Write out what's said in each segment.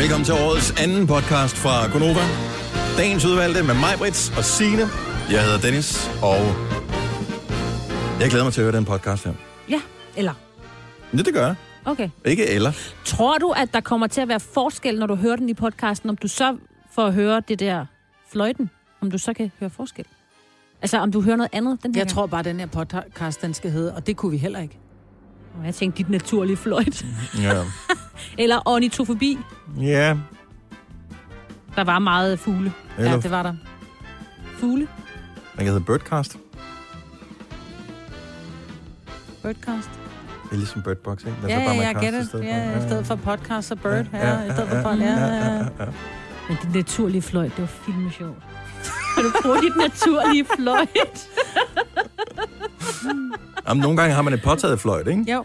Velkommen til årets anden podcast fra Gonova. Dagens udvalgte med mig, Brits og Signe. Jeg hedder Dennis, og jeg glæder mig til at høre den podcast her. Ja, eller? Ja, det gør jeg. Okay. Ikke eller. Tror du, at der kommer til at være forskel, når du hører den i podcasten, om du så får at høre det der fløjten, om du så kan høre forskel? Altså, om du hører noget andet den her Jeg gang? tror bare, den her podcast, den skal hedde, og det kunne vi heller ikke. Jeg tænkte, dit naturlige fløjt. Ja. Eller ornitofobi. ja. Der var meget fugle. Eller, Ja, det var der. Fugle? man kan hedde Birdcast. Birdcast. Det er ligesom Birdbox, ikke? Men Ja, ja, jeg gætter. for. Ja, i stedet for podcast og bird. Ja, i stedet for pod. Ja, ja, ja. Men dit naturlige fløjt, det var filme sjovt. Kan du bruge dit naturlige fløjt? Jamen, nogle gange har man et påtaget fløjt, ikke? Jo.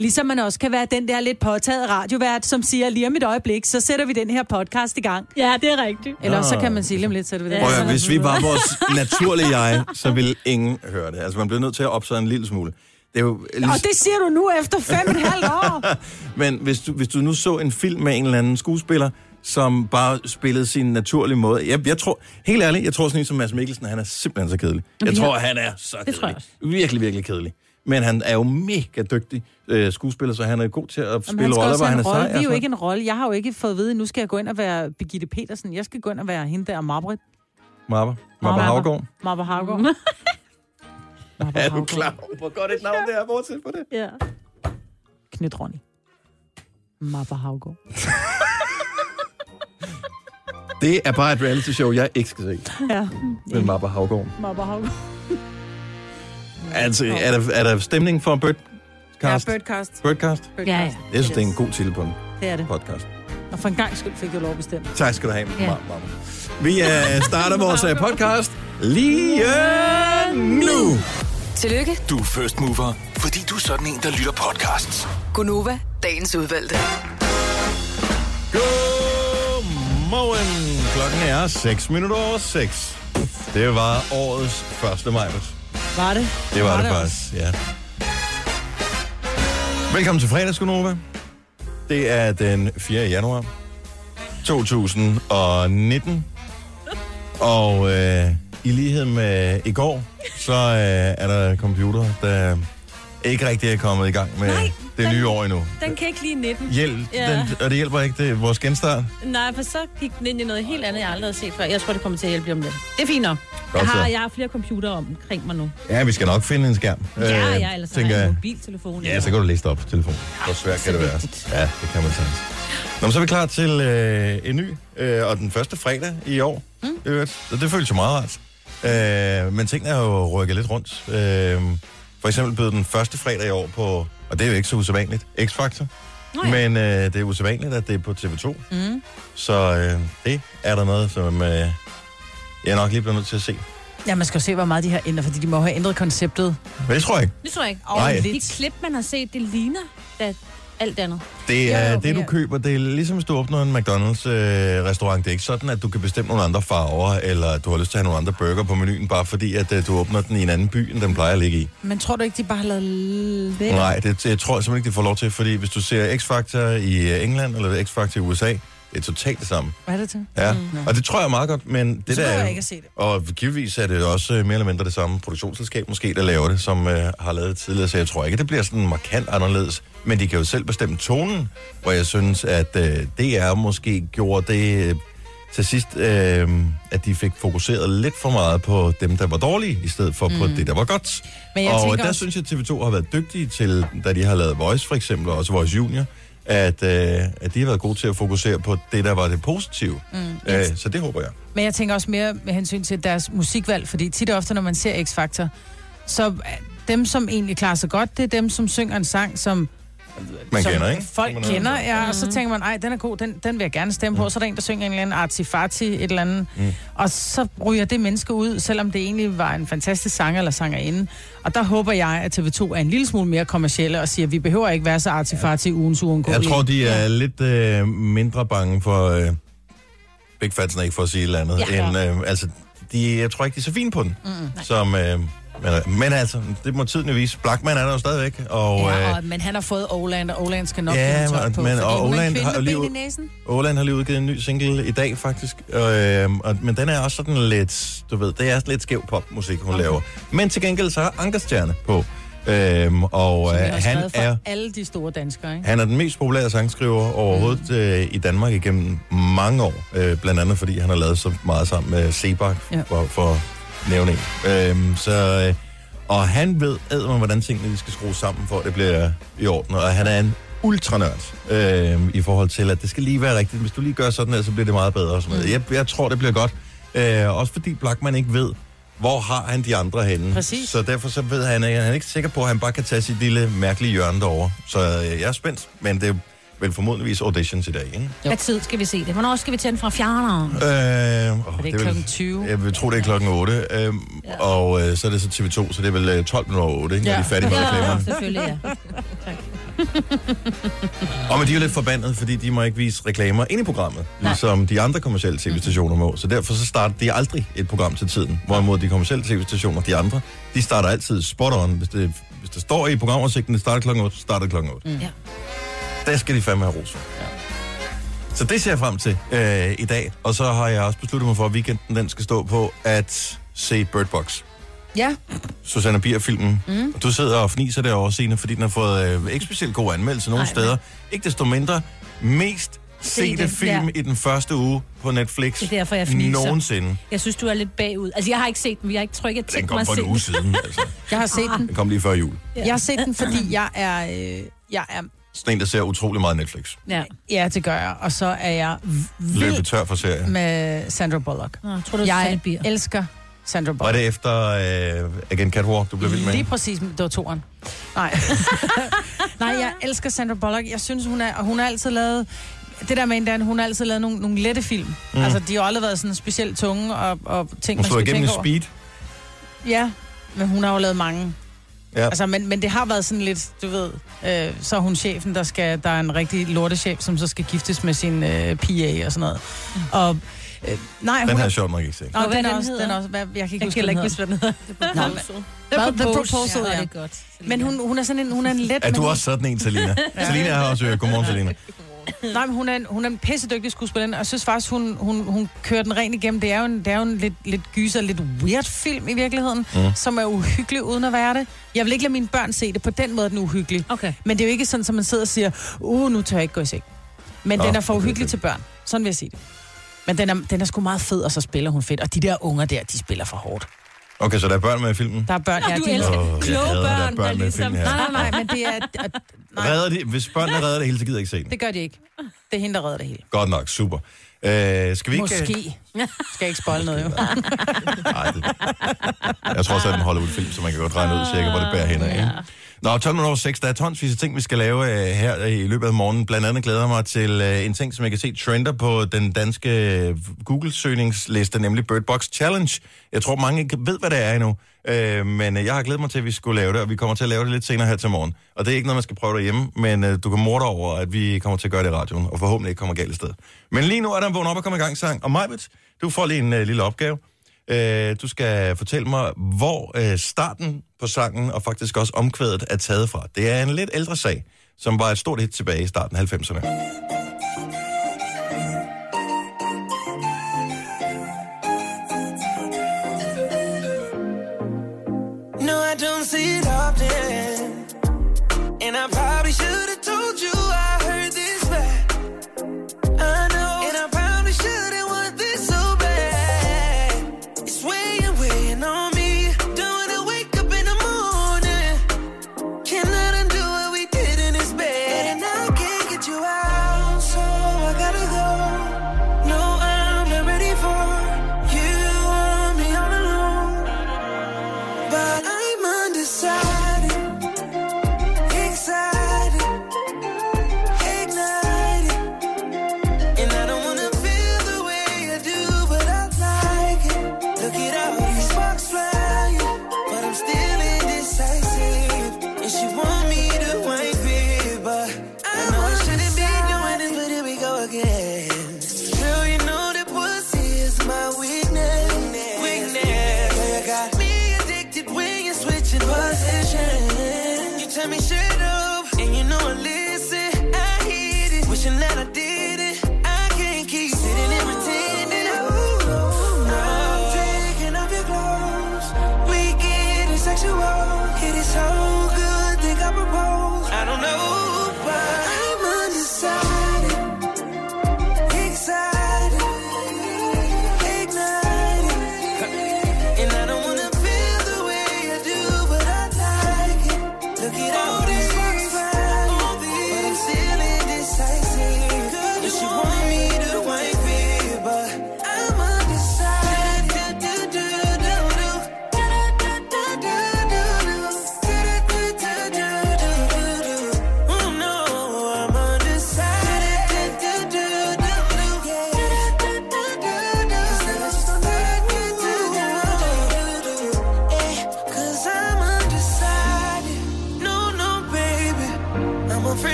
Ligesom man også kan være den der lidt påtaget radiovært, som siger, lige om et øjeblik, så sætter vi den her podcast i gang. Ja, det er rigtigt. Eller så kan man sige, lige om lidt sætter vi den. Prøv høre, hvis vi var vores naturlige jeg, så ville ingen høre det. Altså, man bliver nødt til at opsætte en lille smule. Det er jo Og det siger du nu efter fem og et halvt år. Men hvis du, hvis du nu så en film med en eller anden skuespiller, som bare spillede sin naturlige måde. Jeg, jeg tror, helt ærligt, jeg tror sådan en som Mads Mikkelsen, han er simpelthen så kedelig. Jeg tror, han er så Det kedelig. tror jeg også. Virkelig, virkelig kedelig. Men han er jo mega dygtig øh, skuespiller, så han er god til at Jamen, spille roller, hvor han er sej. Vi er jo sådan ikke en rolle. Jeg har jo ikke fået at vide, nu skal jeg gå ind og være Birgitte Petersen. Jeg skal gå ind og være hende der Marbrit. Marber. Marber Havgård. Marber Havgård. Er du klar over, hvor godt et navn det er, bortset på det? Ja. Knyt Ronny. Marber Havgård. Det er bare et reality show, jeg ikke skal se. Ja, Men Marber Havgård. Marber Havgård. Altså, er der, er der stemning for Birdcast? Ja, Birdcast. Birdcast? Birdcast. Ja, ja. Jeg synes, det er en god titel på en Det er det. podcast. Og for en gang skyld fik jeg lov at bestemme. Tak skal du have, Ja. Vi uh, starter vores uh, podcast lige nu. Tillykke, Du er first mover, fordi du er sådan en, der lytter podcasts. Gunova, dagens udvalgte. Godmorgen. Klokken er 6 minutter over 6. Det var årets første maj. Var det? Det var, det, også. faktisk, ja. Velkommen til fredagsgunova. Det er den 4. januar 2019. Og øh, i lighed med i går, så øh, er der computer, der ikke rigtig er kommet i gang med Nej, det den- nye år endnu. Den kan ikke lige 19. Hjælp, Ja. den, og det hjælper ikke det, vores genstart. Nej, for så gik den ind i noget helt andet, jeg aldrig har set før. Jeg tror, det kommer til at hjælpe om lidt. Det er fint nok. Godt Jeg har, jeg har flere computere omkring mig nu. Ja, vi skal nok finde en skærm. Ja, ja, ellers har tænker jeg en mobiltelefon. Ja, så kan du læse det op på telefonen. Hvor svært kan det være? Ja, det kan man sagtens. Nå, så er vi klar til øh, en ny, øh, og den første fredag i år. Mm. Det, det føles jo meget rart. Øh, men tingene er jo rykket lidt rundt. Øh, for eksempel bød den første fredag i år på, og det er jo ikke så usædvanligt, X-Factor. Nå ja. Men øh, det er usædvanligt, at det er på TV2. Mm. Så øh, det er der noget, som øh, jeg nok lige bliver nødt til at se. Ja, man skal jo se, hvor meget de har ændret, fordi de må have ændret konceptet. Men det tror jeg ikke. Det tror jeg ikke. Nej. Og de klip, man har set, det ligner da alt andet. Det er det, du ja. køber. Det er ligesom, hvis du åbner en McDonald's-restaurant. det er ikke sådan, at du kan bestemme nogle andre farver, eller du har lyst til at have nogle andre burger på menuen, bare fordi, at øh, du åbner den i en anden by, end den plejer at ligge i. Men tror du ikke, de bare har lavet det? Nej, det, det tror jeg simpelthen ikke, de får lov til, fordi hvis du ser X-Factor i øh, England, eller X-Factor i USA, det er totalt det samme. Hvad er det til? Ja, mm. og det tror jeg er meget godt, men det Så der er jeg ikke at se det. Og givetvis er det også øh, mere eller mindre det samme produktionsselskab, måske, der laver det, som øh, har lavet det tidligere, så jeg tror ikke, det bliver sådan markant anderledes. Men de kan jo selv bestemme tonen, hvor jeg synes, at øh, DR måske gjorde det øh, til sidst, øh, at de fik fokuseret lidt for meget på dem, der var dårlige, i stedet for mm. på det, der var godt. Men jeg og der også- synes jeg, at TV2 har været dygtige til, da de har lavet Voice for eksempel, og også Voice Junior, at, øh, at de har været gode til at fokusere på det, der var det positive. Mm. Øh, så det håber jeg. Men jeg tænker også mere med hensyn til deres musikvalg, fordi tit og ofte, når man ser X-Factor, så dem, som egentlig klarer sig godt, det er dem, som synger en sang, som Man som kender, ikke? folk Man- kender, ja, og så tænker man, ej, den er god, den, den vil jeg gerne stemme på. Så er der en, der synger en eller anden artifati, et eller andet, mm. og så ryger det menneske ud, selvom det egentlig var en fantastisk sanger eller sangerinde. Og der håber jeg, at TV2 er en lille smule mere kommercielle og siger, at vi behøver ikke være så artifati ugens uundgåelige. Jeg tror, de er lidt øh, mindre bange for øh, Big Fat Snake, for at sige et eller andet. Ja. End, øh, altså, de, jeg tror ikke, de er så fine på den, mm, som, øh, Men, men altså, det må tiden vise. Blackman er der jo stadigvæk, og... Ja, øh, og, men han har fået Oland, og Oland skal nok Ja, blive men- på, men- og Oland har lige. Åland har lige udgivet en ny single i dag, faktisk. Øh, og, men den er også sådan lidt, du ved, det er lidt skæv popmusik, hun okay. laver. Men til gengæld så har Ankerstjerne på. Øh, og øh, han er... alle de store danskere, ikke? Han er den mest populære sangskriver overhovedet mm. øh, i Danmark igennem mange år. Øh, blandt andet fordi han har lavet så meget sammen med Sebak, ja. For, for nævne en. Øh, så, øh, og han ved æder hvordan tingene skal skrues sammen, for at det bliver i orden. Og han er en ultranørd øh, i forhold til, at det skal lige være rigtigt. Hvis du lige gør sådan her, så bliver det meget bedre. Og sådan noget. Jeg, jeg tror, det bliver godt. Øh, også fordi Blackman ikke ved, hvor har han de andre henne. Præcis. Så derfor så ved han, at han er ikke sikker på, at han bare kan tage sit lille mærkelige hjørne derovre. Så øh, jeg er spændt, men det vel formodentligvis auditions i dag, ikke? Hvad tid skal vi se det? Hvornår skal vi tænde fra fjerneren? Øh, oh, Er det klokken 20? Jeg vil tro, det er klokken 8. Øh, ja. Og øh, så er det så TV2, så det er vel øh, 12 minutter over 8, ikke? Når Ja. de er færdige med reklamerne. selvfølgelig, ja. Og men de er jo lidt forbandet, fordi de må ikke vise reklamer ind i programmet, ligesom de andre kommercielle tv-stationer må. Så derfor så starter de aldrig et program til tiden. Hvorimod de kommercielle tv-stationer, de andre, de starter altid spot on. Hvis det, hvis det står i programoversigten, det starter klokken 8, så starter det klokken 8. Ja. Der skal de fandme have ros for. Så det ser jeg frem til øh, i dag. Og så har jeg også besluttet mig for, at weekenden den skal stå på at se Bird Box. Ja, Susanne Bier-filmen. Mm. Du sidder og fniser derovre, Signe, fordi den har fået øh, ikke specielt god anmeldelse nogle Nej, steder. Ikke desto mindre mest sete det, film ja. i den første uge på Netflix Det er derfor, jeg fniser. nogensinde. Jeg synes, du er lidt bagud. Altså, jeg har ikke set den. Jeg har ikke trykket Den kom mig at for se en uge den. siden. Altså. jeg har set den. Den kom lige før jul. Jeg har set den, fordi jeg er... Øh, jeg er Sådan en, der ser utrolig meget Netflix. Ja. ja, det gør jeg. Og så er jeg Løbet vild tør for serien. med Sandra Bullock. Nå, jeg tror du, jeg bier. elsker Sandra Var Bullock. det efter øh, Again Catwalk, du blev vild med? Lige præcis, det var toeren. Nej. Nej, jeg elsker Sandra Bullock. Jeg synes, hun er, og hun har altid lavet... Det der med hende, der, hun har altid lavet nogle, nogle lette film. Mm. Altså, de har jo aldrig været sådan specielt tunge og, og ting, Hun man slog skal igennem i tænke over. Speed. Ja, men hun har jo lavet mange. Ja. Altså, men, men det har været sådan lidt, du ved, øh, så er hun chefen, der skal, der er en rigtig lortechef, som så skal giftes med sin øh, PA og sådan noget. Og øh, nej, Den hun har er... jeg sjovt nok ikke set. Nå, Og hvad den er den også, hedder? den er også, hvad, jeg kan ikke Jeg huske, kan den huske, hvad den hedder. The Proposal. Proposal, ja. ja. det er godt. Men hun, hun er sådan en, hun er en let... Er du også sådan en, Selina? Selina har også hørt. Godmorgen, Selina. Nej, men hun er en, hun er en pissedygtig skuespiller, og jeg synes faktisk, hun, hun, hun kører den rent igennem. Det er jo en, det er jo en lidt, lidt gyser, lidt weird film i virkeligheden, mm. som er uhyggelig uden at være det. Jeg vil ikke lade mine børn se det på den måde, den er uhyggelig. Okay. Men det er jo ikke sådan, at man sidder og siger, uh, nu tør jeg ikke gå i seng. Men Nå, den er for uhyggelig okay. til børn. Sådan vil jeg sige det. Men den er, den er sgu meget fed, og så spiller hun fedt. Og de der unger der, de spiller for hårdt. Okay, så der er børn med i filmen? Der er børn, ja, Du de elsker kloge hader, der er børn, børn der med i ligesom... nej, nej, men det er... Nej, Redder de, hvis børnene redder det hele, så gider jeg ikke se den. det gør de ikke. Det er hende, der redder det hele. Godt nok, super. Øh, skal vi ikke... Måske. Skal jeg ikke spoil noget, jo. Nej, det... Jeg tror også, at den holder ud film, så man kan godt regne ud cirka, hvor det bærer hen af. Nå, 12 minutter over 6. Der er tonsvis af ting, vi skal lave øh, her i løbet af morgenen. Blandt andet glæder jeg mig til øh, en ting, som jeg kan se trender på den danske øh, Google-søgningsliste, nemlig Bird Box Challenge. Jeg tror, mange ikke ved, hvad det er endnu. Øh, men øh, jeg har glædet mig til, at vi skulle lave det, og vi kommer til at lave det lidt senere her til morgen. Og det er ikke noget, man skal prøve derhjemme, men øh, du kan morde over, at vi kommer til at gøre det i radioen, og forhåbentlig ikke kommer galt i sted. Men lige nu er der en vågn op og komme i gang sang. Og Majbet, du får lige en øh, lille opgave. Øh, du skal fortælle mig, hvor øh, starten på sangen og faktisk også omkvædet er taget fra. Det er en lidt ældre sag, som var et stort hit tilbage i starten af 90'erne.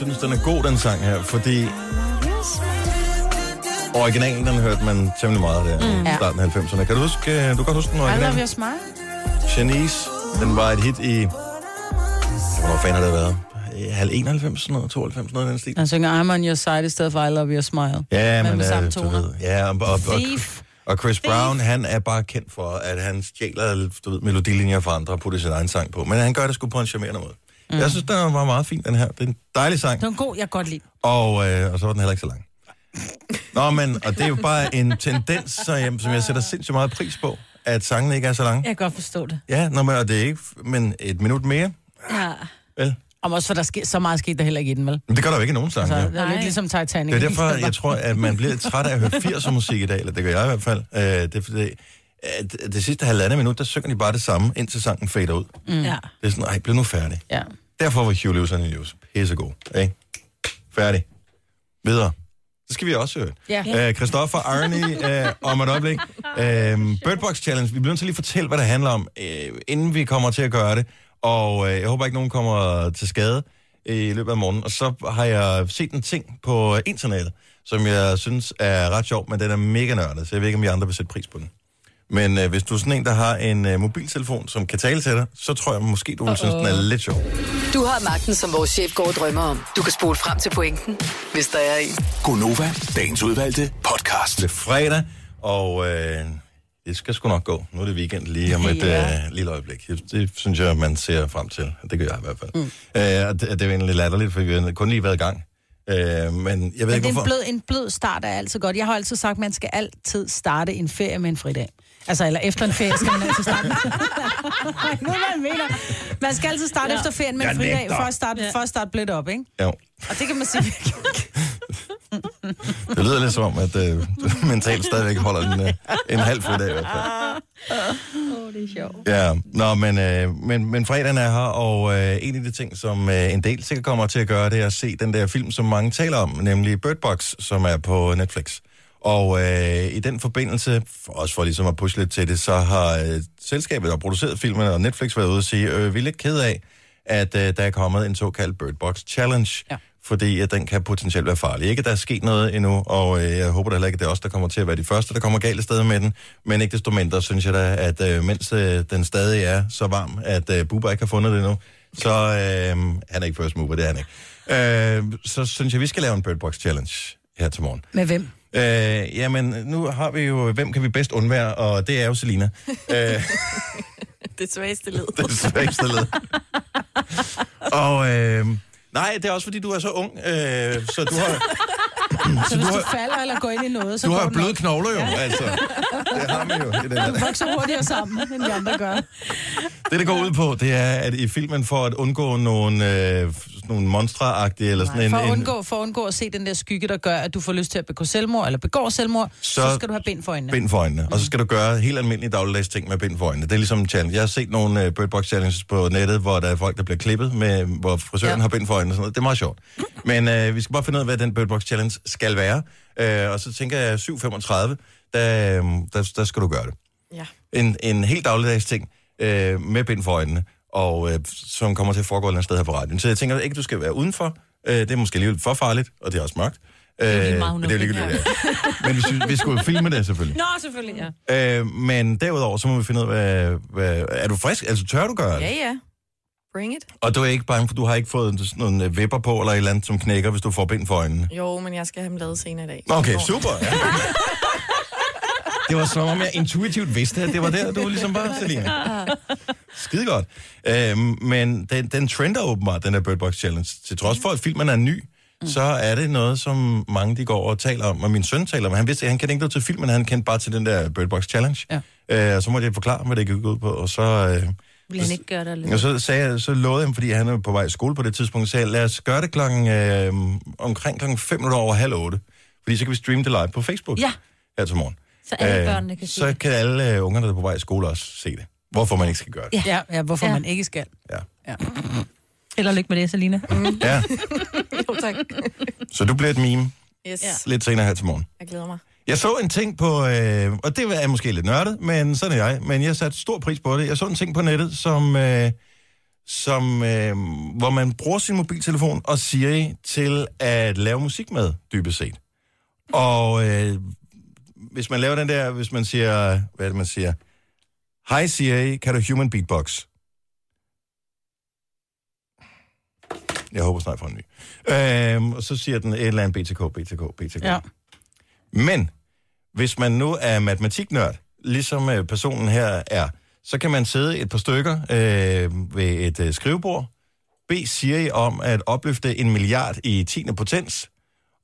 Synes, den er god, den sang her, fordi originalen, den hørte man temmelig meget der mm. i starten af 90'erne. Kan du huske, øh, du kan godt huske den I love original? your smile. Janice, den var et hit i... Hvor fanden har det været? Halv 91, sådan noget, 92, noget af den stil. Han synger I'm on your side i stedet for I love your smile. Ja, Men med samme øh, du toner. ved, ja, og, og, og, Thief. og Chris Brown, han er bare kendt for, at han stjæler du ved, melodilinjer fra andre og putter sin egen sang på. Men han gør det sgu på en charmerende måde. Mm. Jeg synes, den var meget fin, den her. Det er en dejlig sang. Det var en god, jeg kan godt lide. Og, øh, og så var den heller ikke så lang. Nå, men, og det er jo bare en tendens, så som jeg sætter sindssygt meget pris på, at sangene ikke er så lange. Jeg kan godt forstå det. Ja, nå, men, og det er ikke, men et minut mere, Ja. vel? Om også for der sker, så meget skete der heller ikke i den, vel? Men det gør der jo ikke i nogen sang, Så ja. det er lidt Nej. ligesom Titanic. Det er derfor, jeg tror, at man bliver lidt træt af at høre 80'er musik i dag, eller det gør jeg i hvert fald. Øh, det er fordi, at det sidste halvandet minut, der synger de bare det samme, indtil sangen fader ud. Mm. ja. Det er sådan, ej, bliv nu færdig. Ja. Derfor var Hugh Lewis and the News pissegod, ikke? Færdig. Videre. Så skal vi også høre. Ja. Øh, Christoffer Arne øh, om et øjeblik. Øh, Birdbox Challenge, vi bliver nødt til lige at fortælle, hvad det handler om, øh, inden vi kommer til at gøre det. Og øh, jeg håber ikke, nogen kommer til skade i løbet af morgenen. Og så har jeg set en ting på internettet, som jeg synes er ret sjov, men den er mega nørdet, så jeg ved ikke, om I andre vil sætte pris på den. Men øh, hvis du er sådan en, der har en øh, mobiltelefon, som kan tale til dig, så tror jeg måske, du vil synes, den er lidt sjov. Du har magten, som vores chef går og drømmer om. Du kan spole frem til pointen, hvis der er en. Gonova, dagens udvalgte podcast. Det er fredag, og øh, det skal sgu nok gå. Nu er det weekend lige om et Ja. øh, lille øjeblik. Det synes jeg, man ser frem til. Det gør jeg i hvert fald. Mm. Øh, og det, det er jo egentlig latterligt, for vi har kun lige været i gang. Øh, men jeg ved Men ikke, det er en hvorfor. blød, en blød start er altid godt. Jeg har altid sagt, at man skal altid starte en ferie med en fridag. Altså, eller efter en ferie skal man altid starte. nu hvad jeg mener. Man skal altid starte ja. efter ferien med en fridag, for at starte, for at starte blødt op, ikke? Jo. Og det kan man sige. Det lyder lidt som om, at øh, du mentalt stadigvæk holder en, øh, en halv fridag i hvert fald. Åh, det er sjovt. Ja, nå, men, øh, men, men fredagen er her, og øh, en af de ting, som øh, en del sikkert kommer til at gøre, det er at se den der film, som mange taler om, nemlig Bird Box, som er på Netflix. Og øh, i den forbindelse, for, også for ligesom at pushe lidt til det, så har øh, selskabet, der produceret filmen, og Netflix været ude og sige, øh, vi er lidt ked af, at øh, der er kommet en såkaldt Bird Box Challenge, Ja. fordi at den kan potentielt være farlig. Ikke, at der er sket noget endnu, og øh, jeg håber da heller ikke, at det er os, der kommer til at være de første, der kommer galt af sted med den. Men ikke desto mindre, synes jeg da, at øh, mens øh, den stadig er så varm, at øh, Bubba ikke har fundet det endnu, så øh, han er ikke first mover, det er han ikke. Øh, så synes jeg, vi skal lave en Bird Box Challenge her til morgen. Med hvem? Øh, jamen, nu har vi jo, hvem kan vi bedst undvære, og det er jo Selina. øh, Det svageste led. det svageste led. og øh, nej, det er også fordi, du er så ung, øh, så du har... Så hvis du du har- falder eller går ind i noget, så Du har bløde nok. knogler jo, altså. Det har man jo i den her. Du vokser hurtigere sammen, end de andre gør. Det, det går ud på, det er, at i filmen for at undgå nogle, øh, sådan sådan nogle monstre eller sådan Nej, en... for, at en undgå, for at undgå at se den der skygge, der gør, at du får lyst til at begå selvmord, eller begår selvmord, så, Så- skal du have bind for øjnene. bind for øjnene. Og så skal du gøre helt almindelige dagligdags ting med bind for øjnene. Det er ligesom en challenge. Jeg har set nogle uh, Bird Box challenges på nettet, hvor der er folk, der bliver klippet, med, hvor frisøren ja. Har bind for øjnene og sådan noget. Det er meget sjovt. Men uh, vi skal bare finde ud af, hvad den Bird Box challenge skal være. Uh, og så tænker jeg 7.35, der, der, der skal du gøre det. Ja. En, en helt dagligdags ting uh, med bind for øjnene, og uh, som kommer til at foregå et eller andet sted her på radioen. Så jeg tænker ikke, du skal være udenfor. Uh, det er måske alligevel for farligt, og det er også mørkt. er lige Øh, meget, men det er ligegyldigt, ja. Men vi, synes, vi skulle filme det selvfølgelig. Nå, selvfølgelig, ja. Øh, men derudover, så må vi finde ud af, hvad, hvad, er du frisk? Altså, tør du gøre det? Ja, ja. Bring it. Og du er ikke bange for, du har ikke fået sådan nogle øh, vipper på, eller et eller andet, som knækker, hvis du får bind for øjnene? Jo, men jeg skal have dem lavet senere i dag. Okay, super. Ja. Det var som om, jeg intuitivt vidste, at det var der, du ligesom var, Selina. Skide godt. Øhm, men den, den trender åbenbart, den der Bird Box Challenge. Til trods for, at filmen er ny, så er det noget, som mange de går og taler om. Og min søn taler om, han vidste, han kendte ikke noget til filmen, han kendte bare til den der Bird Box Challenge. Ja. Øh, og så måtte jeg forklare, hvad det gik ud på, og så... Øh, Vil han ikke gøre det alene? og så, sagde jeg, så lovede ham, fordi han er på vej i skole på det tidspunkt, sagde jeg, lad os gøre det klokken, øh, omkring klokken 5 minutter over halv 8. Fordi så kan vi streame det live på Facebook Ja. her til morgen. Så alle Øh, børnene kan se Så det. kan alle øh, ungerne, der er på vej i skole, også se det. Hvorfor man ikke skal gøre det. Ja. Ja, ja hvorfor Ja. man ikke skal. Ja. Ja. Og lykke med det, Selina. ja. Jo, tak. Så du bliver et meme Yes, Ja. lidt senere her til morgen. jeg glæder mig. Jeg så en ting på, øh, og det er måske lidt nørdet, men sådan er jeg, men jeg satte stor pris på det. Jeg så en ting på nettet, som, øh, som øh, hvor man bruger sin mobiltelefon og Siri til at lave musik med, dybest set. Og øh, hvis man laver den der, hvis man siger, hvad er det, man siger? Hej Siri, kan du human beatbox? Jeg håber snart for en ny. Øh, og så siger den et eller andet BTK, BTK, BTK. Ja. Men hvis man nu er matematiknørd, ligesom øh, personen her er, så kan man sidde et par stykker øh, ved et øh, skrivebord, bede Siri om at opløfte en milliard i 10. potens,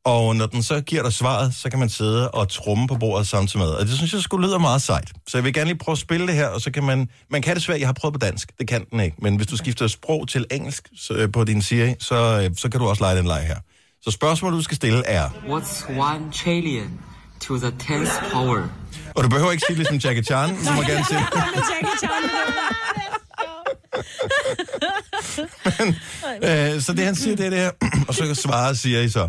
og når den så giver dig svaret, så kan man sidde og trumme på bordet samtidig med. Og det synes jeg skulle lyder meget sejt. Så jeg vil gerne lige prøve at spille det her, og så kan man... Man kan det svært, jeg har prøvet på dansk, det kan den ikke. Men hvis du skifter sprog til engelsk så, øh, på din Siri, så, øh, så kan du også lege den leg her. Så spørgsmålet, du skal stille, er... What's one trillion to the tenth power? Og du behøver ikke sige ligesom Jackie Chan, du må gerne sige... Øh, så det han siger, det er det her, og så svarer siger I så.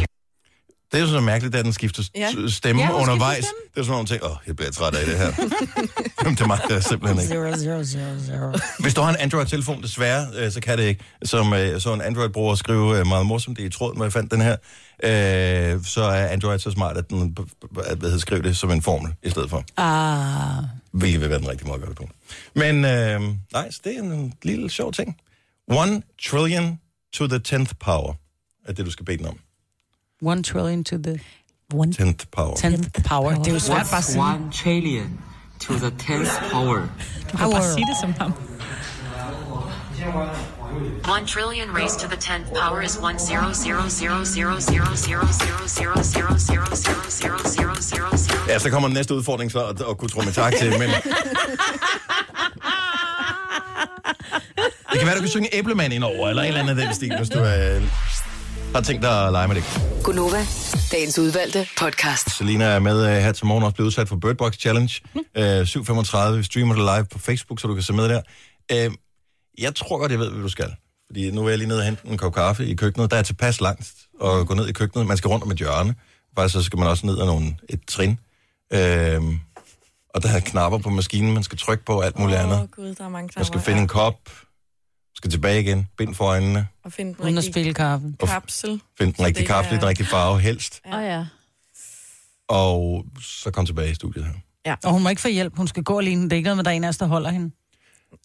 Det er jo så mærkeligt, at den skifter Ja. stemme Ja, skifter undervejs. stemme. Det er sådan nogle ting, åh, jeg bliver træt af det her. Det magter jeg simpelthen ikke. Zero, zero, zero, zero. Hvis du har en Android-telefon, desværre, øh, så kan det ikke. Som øh, så en Android-bruger skrive øh, meget morsomt, det er i tråd, når jeg fandt den her. Øh, så er Android så smart, at den at, hvad hedder, skriver det som en formel i stedet for. Ah, Hvilket vil være den rigtige måde at gøre det på. Men øh, nej, så det er en lille sjov ting. One trillion to the tenth power er det, du skal bede den om. One trillion to the One. Tenth power. tenth power. Det er jo svært bare at sige. one trillion to the tenth power? Du kan bare sige det som ham. One trillion raised to the tenth power is one zero zero zero zero zero zero zero zero zero zero zero zero zero zero zero Ja, så kommer den næste udfordring så at, at kunne trumme tak til, men... Det kan være, du kan synge Æblemand ind over, eller en eller anden af den stil, hvis du øh, har tænkt dig at lege med det. Gunova, dagens udvalgte podcast. Selina er med øh, her til morgen, også blevet udsat for Bird Box Challenge. Øh, 7.35, vi streamer det live på Facebook, så du kan se med der. Øh, jeg tror godt, jeg ved, hvad du skal. Fordi nu er jeg lige nede og hente en kop kaffe i køkkenet. Der er tilpas langt at gå ned i køkkenet. Man skal rundt om et hjørne. Faktisk så skal man også ned ad nogle, et trin. Øh, og der er knapper på maskinen, man skal trykke på alt muligt andet. Åh, gud, der er mange Man skal knapper. finde en kop, skal tilbage igen, bind for øjnene, Og finde den Uden at rigtige spille kaffen. kapsel. find den rigtige det kaffe, er- den rigtige farve helst, Åh oh, ja. og så kom tilbage i studiet her. Og hun må ikke få hjælp. Hun skal gå alene. Det er ikke noget med, der er en af os, der holder hende.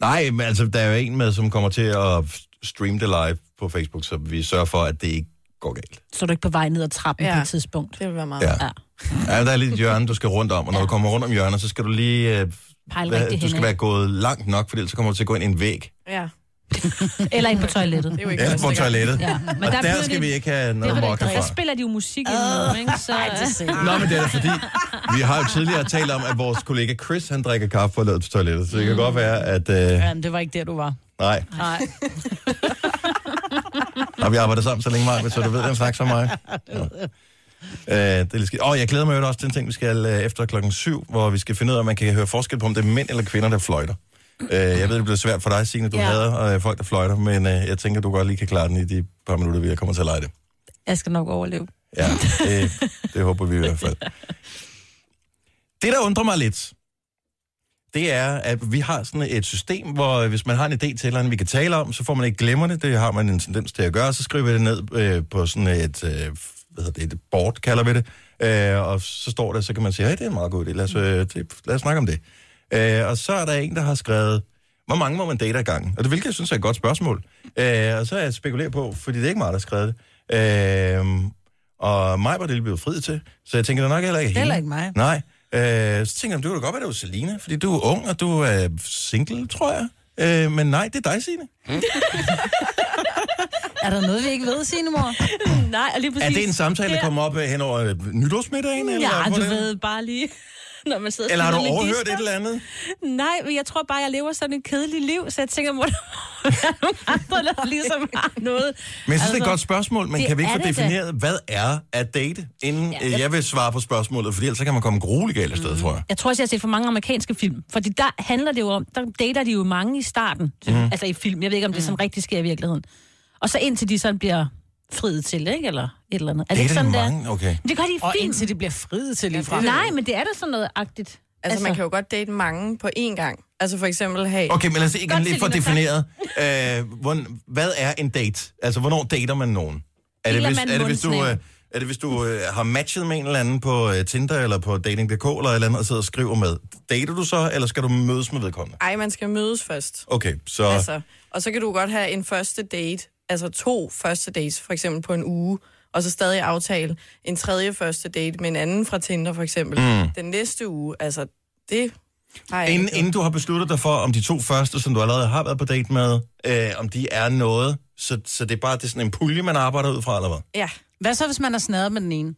Nej, men altså, der er jo en med, som kommer til at streame det live på Facebook, så vi sørger for, at det ikke går galt. Så er du ikke på vej ned ad trappen ja. Ja. på et tidspunkt. Det vil være meget. Ja. Ja. Ja, der er lidt et hjørne, du skal rundt om, og når du kommer rundt om hjørnet, så skal du lige... Øh, Pejle hvad, rigtig du skal være gået langt nok, for ellers så kommer du til at gå ind i en væg. ja. Eller ind på toilettet. Det er jo ikke Eller på toilettet. Ja. Men og der, der skal det- vi ikke have noget er mokke der fra. spiller de jo musik uh, ikke? Så, Ej, det Nå, men det er da fordi, vi har jo tidligere talt om, at vores kollega Chris, han drikker kaffe på ladet til toilettet, så det kan godt være, at... Øh, Ja, men det var ikke der, du var. nej, Nej. og vi arbejder sammen så længe, Maja, så du ved den slags som mig. Ja. Øh, det er lidt skidt. Åh, jeg glæder mig jo også til en ting, vi skal øh, efter klokken syv, hvor vi skal finde ud af, om man kan høre forskel på, om det er mænd eller kvinder, der fløjter. Øh, jeg ved, det bliver svært for dig, Signe, du Ja. hader øh, folk, der fløjter, men øh, jeg tænker, du godt lige kan klare den i de par minutter, vi kommer til at lege det. Jeg skal nok overleve. Ja, det, det håber vi i hvert fald. Det, der undrer mig lidt, det er, at vi har sådan et system, hvor hvis man har en idé til eller vi kan tale om, så får man ikke glemmer det. Det har man en tendens til at gøre. Så skriver vi det ned øh, på sådan et, øh, hvad hedder det, et board, kalder vi det. Øh, og så står der, så kan man sige, hey, det er en meget god idé, lad os, øh, det, lad os snakke om det. Øh, og så er der en, der har skrevet, hvor mange må man date ad gangen? Og det hvilket jeg synes er et godt spørgsmål. Øh, og så er jeg spekulerer på, fordi det er ikke mig, der har skrevet det. Øh, og mig var det lige blevet friet til, så jeg tænker, det er nok heller ikke er heller hende. ikke mig. Nej. Øh, så tænker jeg, du kan da godt være, det var Selina, fordi du er ung, og du er single, tror jeg. Øh, men nej, det er dig, Signe. Er der noget, vi ikke ved, Signe mor? Nej, lige præcis. Er det en samtale, der kommer op hen over nytårsmiddagen? Eller, Ja, du ved, bare lige... Når man sidder eller har du overhørt et eller andet? Nej, men jeg tror bare, jeg lever sådan et kedeligt liv, så jeg tænker, må der være nogle andre, der ligesom har noget. Men jeg synes, altså, det er et godt spørgsmål, men det kan vi ikke få det defineret, hvad er at date, inden Ja, jeg- vil svare på spørgsmålet, for ellers så kan man komme grueligt galt afsted, mm. tror jeg. Jeg tror også, jeg har set for mange amerikanske film. Fordi der handler det jo om, der dater de jo mange i starten. Mm. Altså i film. Jeg ved ikke, om det sådan rigtig sker i virkeligheden. Og så indtil de sådan bliver friet til, ikke? Eller et eller andet. Er det ikke Dater de sådan, der? mange? Okay. Men det gør de i Og indtil det bliver friet til lige fra. Nej, men det er da sådan noget agtigt. Altså, man kan jo godt date mange på én gang. Altså for eksempel have... Okay, men lad os igen lige få defineret, øh, hvor, hvad er en date? Altså, hvornår dater man nogen? Er det, hvis, er det, hvis du, øh, er det, hvis du øh, har matchet med en eller anden på øh, Tinder eller på Dating.dk eller et eller andet, og sidder og skriver med? Dater du så, eller skal du mødes med vedkommende? Ej, man skal mødes først. Okay, så... Altså, og så kan du godt have en første date, altså to første dates, for eksempel på en uge, og så stadig aftale en tredje første date med en anden fra Tinder, for eksempel. Mm. Den næste uge, altså, det jeg Inden, inden du har besluttet dig for, om de to første, som du allerede har været på date med, øh, om de er noget, så, så det er bare det er sådan en pulje, man arbejder ud fra, eller hvad? Ja, Hvad så, hvis man er snadret med den ene?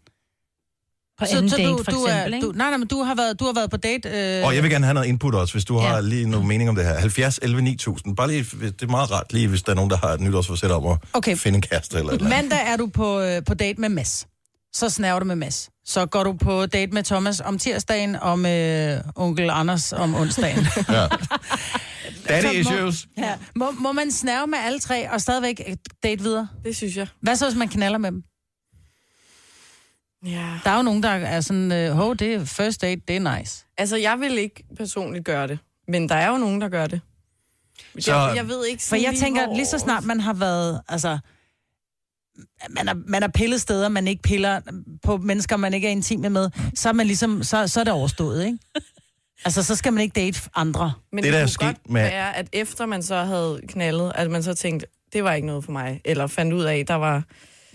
På anden date, du, for du eksempel, er, ikke? du, nej, nej, men du har været, du har været på date... Øh, Og jeg vil gerne have noget input også, hvis du Ja. har lige noget mening om det her. 70 11 9000. Bare lige, det er meget rart lige, hvis der er nogen, der har et nytårsforsæt om at Okay. finde en kæreste eller et eller andet. Mandag er du på, øh, på date med Mads. Så snaver du med Mads. Så går du på date med Thomas om tirsdagen, og med onkel Anders om onsdagen. Ja. Daddy Så må- issues. ja. må, må man snave med alle tre, og stadigvæk øh, date videre? det synes jeg. Hvad så, hvis man knaller med dem? Ja. Der er jo nogen, der er sådan, øh, hov, det er first date, det er nice. Altså, jeg vil ikke personligt gøre det, men der er jo nogen, der gør det. Så-. Jeg, jeg ved ikke For jeg lige, tænker, hvor... lige så snart man har været, altså, man er, man er pillet steder, man ikke piller på mennesker, man ikke er intime med, så er man ligesom, så, så er det overstået, ikke? Altså, så skal man ikke date andre. Men Det, det, der er sket med- være, at efter man så havde knaldet, at man så tænkte, det var ikke noget for mig, eller fandt ud af, der var...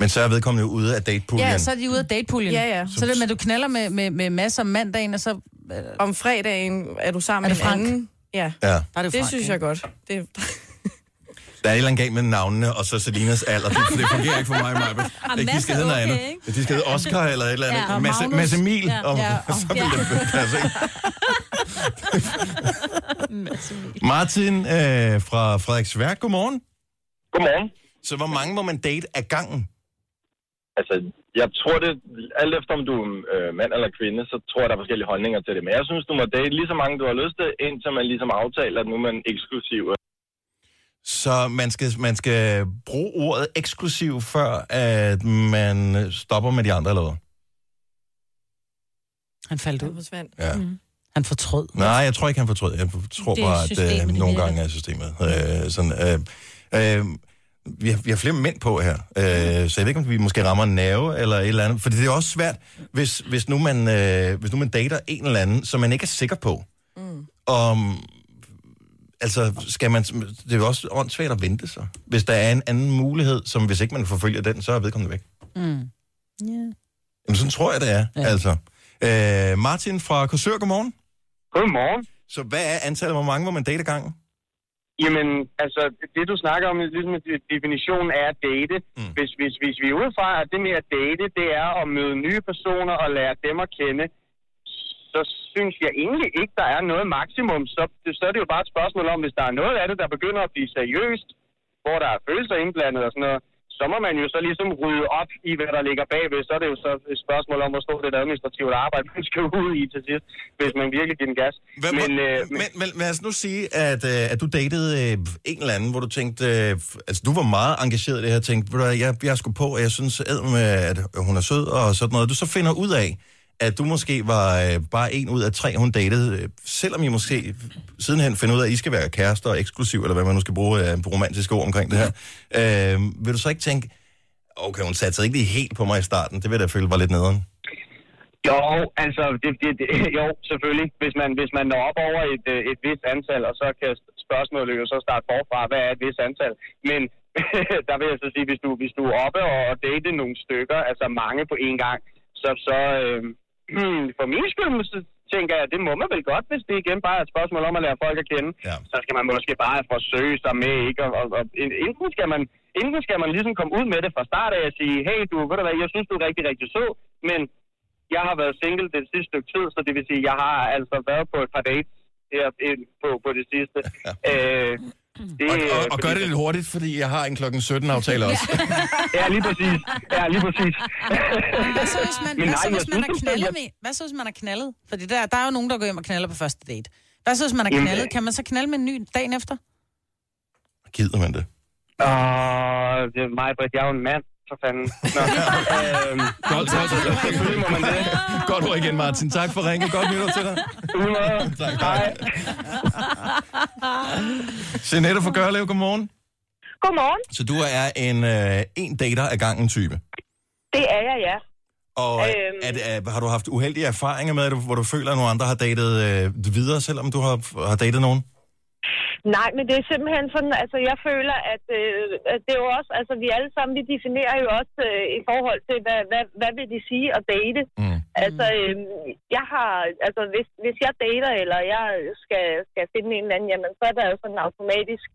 Men så er vedkommende jo ude af datepuljen. Ja, så er de ude af datepuljen. Ja, ja. Så det med, at du knaller med, med, med masser om mandagen, og så Om fredagen er du sammen Er med det en Frank? anden. Ja, Ja. der er det, det Frank, synes ikke? jeg godt. Det, Der er et eller andet galt med navnene, og så Selinas alder. Det, det fungerer ikke for mig, Maja. De Mads skal hedde noget okay, andet. ikke? De skal hedde Oscar eller et eller andet. Ja, Ja, Magnus. Mads Emil. Ja. Og, Ja, og- så vil det passe, ikke? Martin øh, fra Frederiksværk, godmorgen. Godmorgen. Så hvor mange må man date af gangen? Altså, jeg tror det, alt efter om du er øh, mand eller kvinde, så tror jeg, der er forskellige holdninger til det. Men jeg synes, du må date lige så mange, du har lyst til, indtil man ligesom aftaler, at nu er man eksklusiv. Så man skal, man skal bruge ordet eksklusiv, før at man stopper med de andre, eller hvad? Han faldt ud. forsvandt. Ja. Han fortrød. Nej, jeg tror ikke, han fortrød. Jeg tror Det er bare, at øh, nogle gange er systemet. Øh, sådan, øh, øh, vi, har, vi har flere mænd på her, øh, så jeg ved ikke, om vi måske rammer en nerve eller et eller andet. For det er også svært, hvis, hvis, nu man, øh, hvis nu man dater en eller anden, som man ikke er sikker på. Mm. Om, altså, skal man, det er jo også åndssvagt at vente sig. Hvis der er en anden mulighed, som hvis ikke man forfølger den, så er vedkommende væk. Mm. Yeah. Jamen, sådan tror jeg, det er. Ja. Altså. Øh, Martin fra Korsør, godmorgen. Godmorgen. Så hvad er antallet? Hvor mange må man date ad gangen? Jamen, altså, det du snakker om, ligesom de- definitionen er at date. Mm. Hvis, hvis, hvis vi er ude fra, at det med at date, det er at møde nye personer og lære dem at kende, så synes jeg egentlig ikke, der er noget maksimum. Så, så er det jo bare et spørgsmål om, hvis der er noget af det, der begynder at blive seriøst, hvor der er følelser indblandet og sådan noget, så må man jo så ligesom rydde op i, hvad der ligger bagved. Så er det jo så et spørgsmål om, hvor stort det administrativt arbejde, man skal ud i til sidst, hvis man virkelig giver den gas. Hvad, men, øh, Men, men lad os nu sige, at, øh, at du datede øh, en eller anden, hvor du tænkte, øh, altså du var meget engageret i det her, tænkte, ved du jeg, jeg skulle på, og jeg synes med, at hun er sød og sådan noget. Du så finder ud af, at du måske var øh, bare en ud af tre, hun datede, øh, selvom I måske sidenhen finder ud af, at I skal være kærester og eksklusiv, eller hvad man nu skal bruge øh, på romantiske ord omkring det her. Øh, vil du så ikke tænke, okay, hun satte ikke lige helt på mig i starten, det vil jeg da føle var lidt nederen. Jo, altså, det, det, det, jo, selvfølgelig. Hvis man, hvis man når op over et, øh, et vist antal, og så kan spørgsmålet jo så starte forfra, hvad er et vist antal? Men der vil jeg så sige, hvis du, hvis du er oppe og, og date nogle stykker, altså mange på én gang, så, så øh, for min skyld, tænker jeg, det må man vel godt, hvis det igen bare er et spørgsmål om at lære folk at kende. Ja. Så skal man måske bare forsøge sig med, ikke? Og, og, og enten skal man enten skal man ligesom komme ud med det fra start af og sige, hey du, ved du hvad, jeg synes du er rigtig, rigtig sød, men jeg har været single det sidste stykke tid, så det vil sige, jeg har altså været på et par dates her ind på, på det sidste. Øh, det, Og, og, og gør det lidt hurtigt, fordi jeg har en klokken 17 aftale også. Ja, lige præcis. Ja, lige præcis. Hvad så, hvis man, Men hvad nej, så, jeg hvis man er det- knaldet med? Hvad så, hvis man er knaldet? Fordi der, der er jo nogen, der går hjem og knaller på første date. Hvad så, hvis man er Jamen, knaldet? det- Kan man så knalde med en ny dagen efter? Gider man det? Åh, det er mig, Britt. Jeg er jo en mand, for fanden. Nå, øhm, Godt, godt, selvfølgelig må man det. godt ord igen, Martin. Tak for ringet. Godt nytår til dig. Tak, hej. Jeanette fra Gørlev, godmorgen. Godmorgen. Så du er en, øh, en dater af gangen type. Det er jeg, ja. Og øhm. er er, har du haft uheldige erfaringer med hvor du føler, at nogle andre har datet øh, videre, selvom du har, har datet nogen? Nej, men det er simpelthen sådan, altså jeg føler, at, øh, at det er jo også, altså vi alle sammen, vi definerer jo også øh, i forhold til, hvad, hvad, hvad vil de sige at date. Mm. Altså, øh, jeg har, altså hvis, hvis jeg dater, eller jeg skal, skal finde en eller anden, jamen så er der jo sådan automatisk,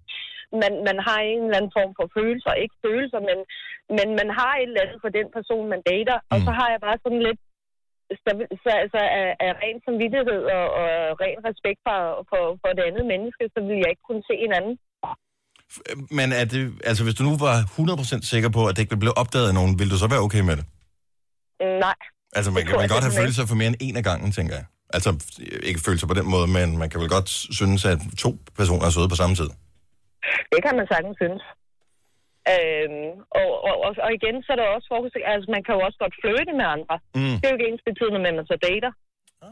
man, man har en eller anden form for følelser, ikke følelser, men, men man har et eller andet for den person, man dater, og så har jeg bare sådan lidt, så, så altså af, af ren samvittighed og, og ren respekt for, for, for det andet menneske, så vil jeg ikke kunne se en anden. Men er det, altså, hvis du nu var 100% sikker på, at det ikke ville blive opdaget af nogen, ville du så være okay med det? Nej. Altså, man Det kan jeg godt have følelser for mere end en af gangen, tænker jeg. Altså, ikke følelser på den måde, men man kan vel godt synes, at to personer er søde på samme tid. Det kan man sagtens synes. Øhm, og, og, og, og igen, så er der også fokus, altså man kan jo også godt flytte med andre. Mm. Det er jo ikke ens betydende med, at man så dater.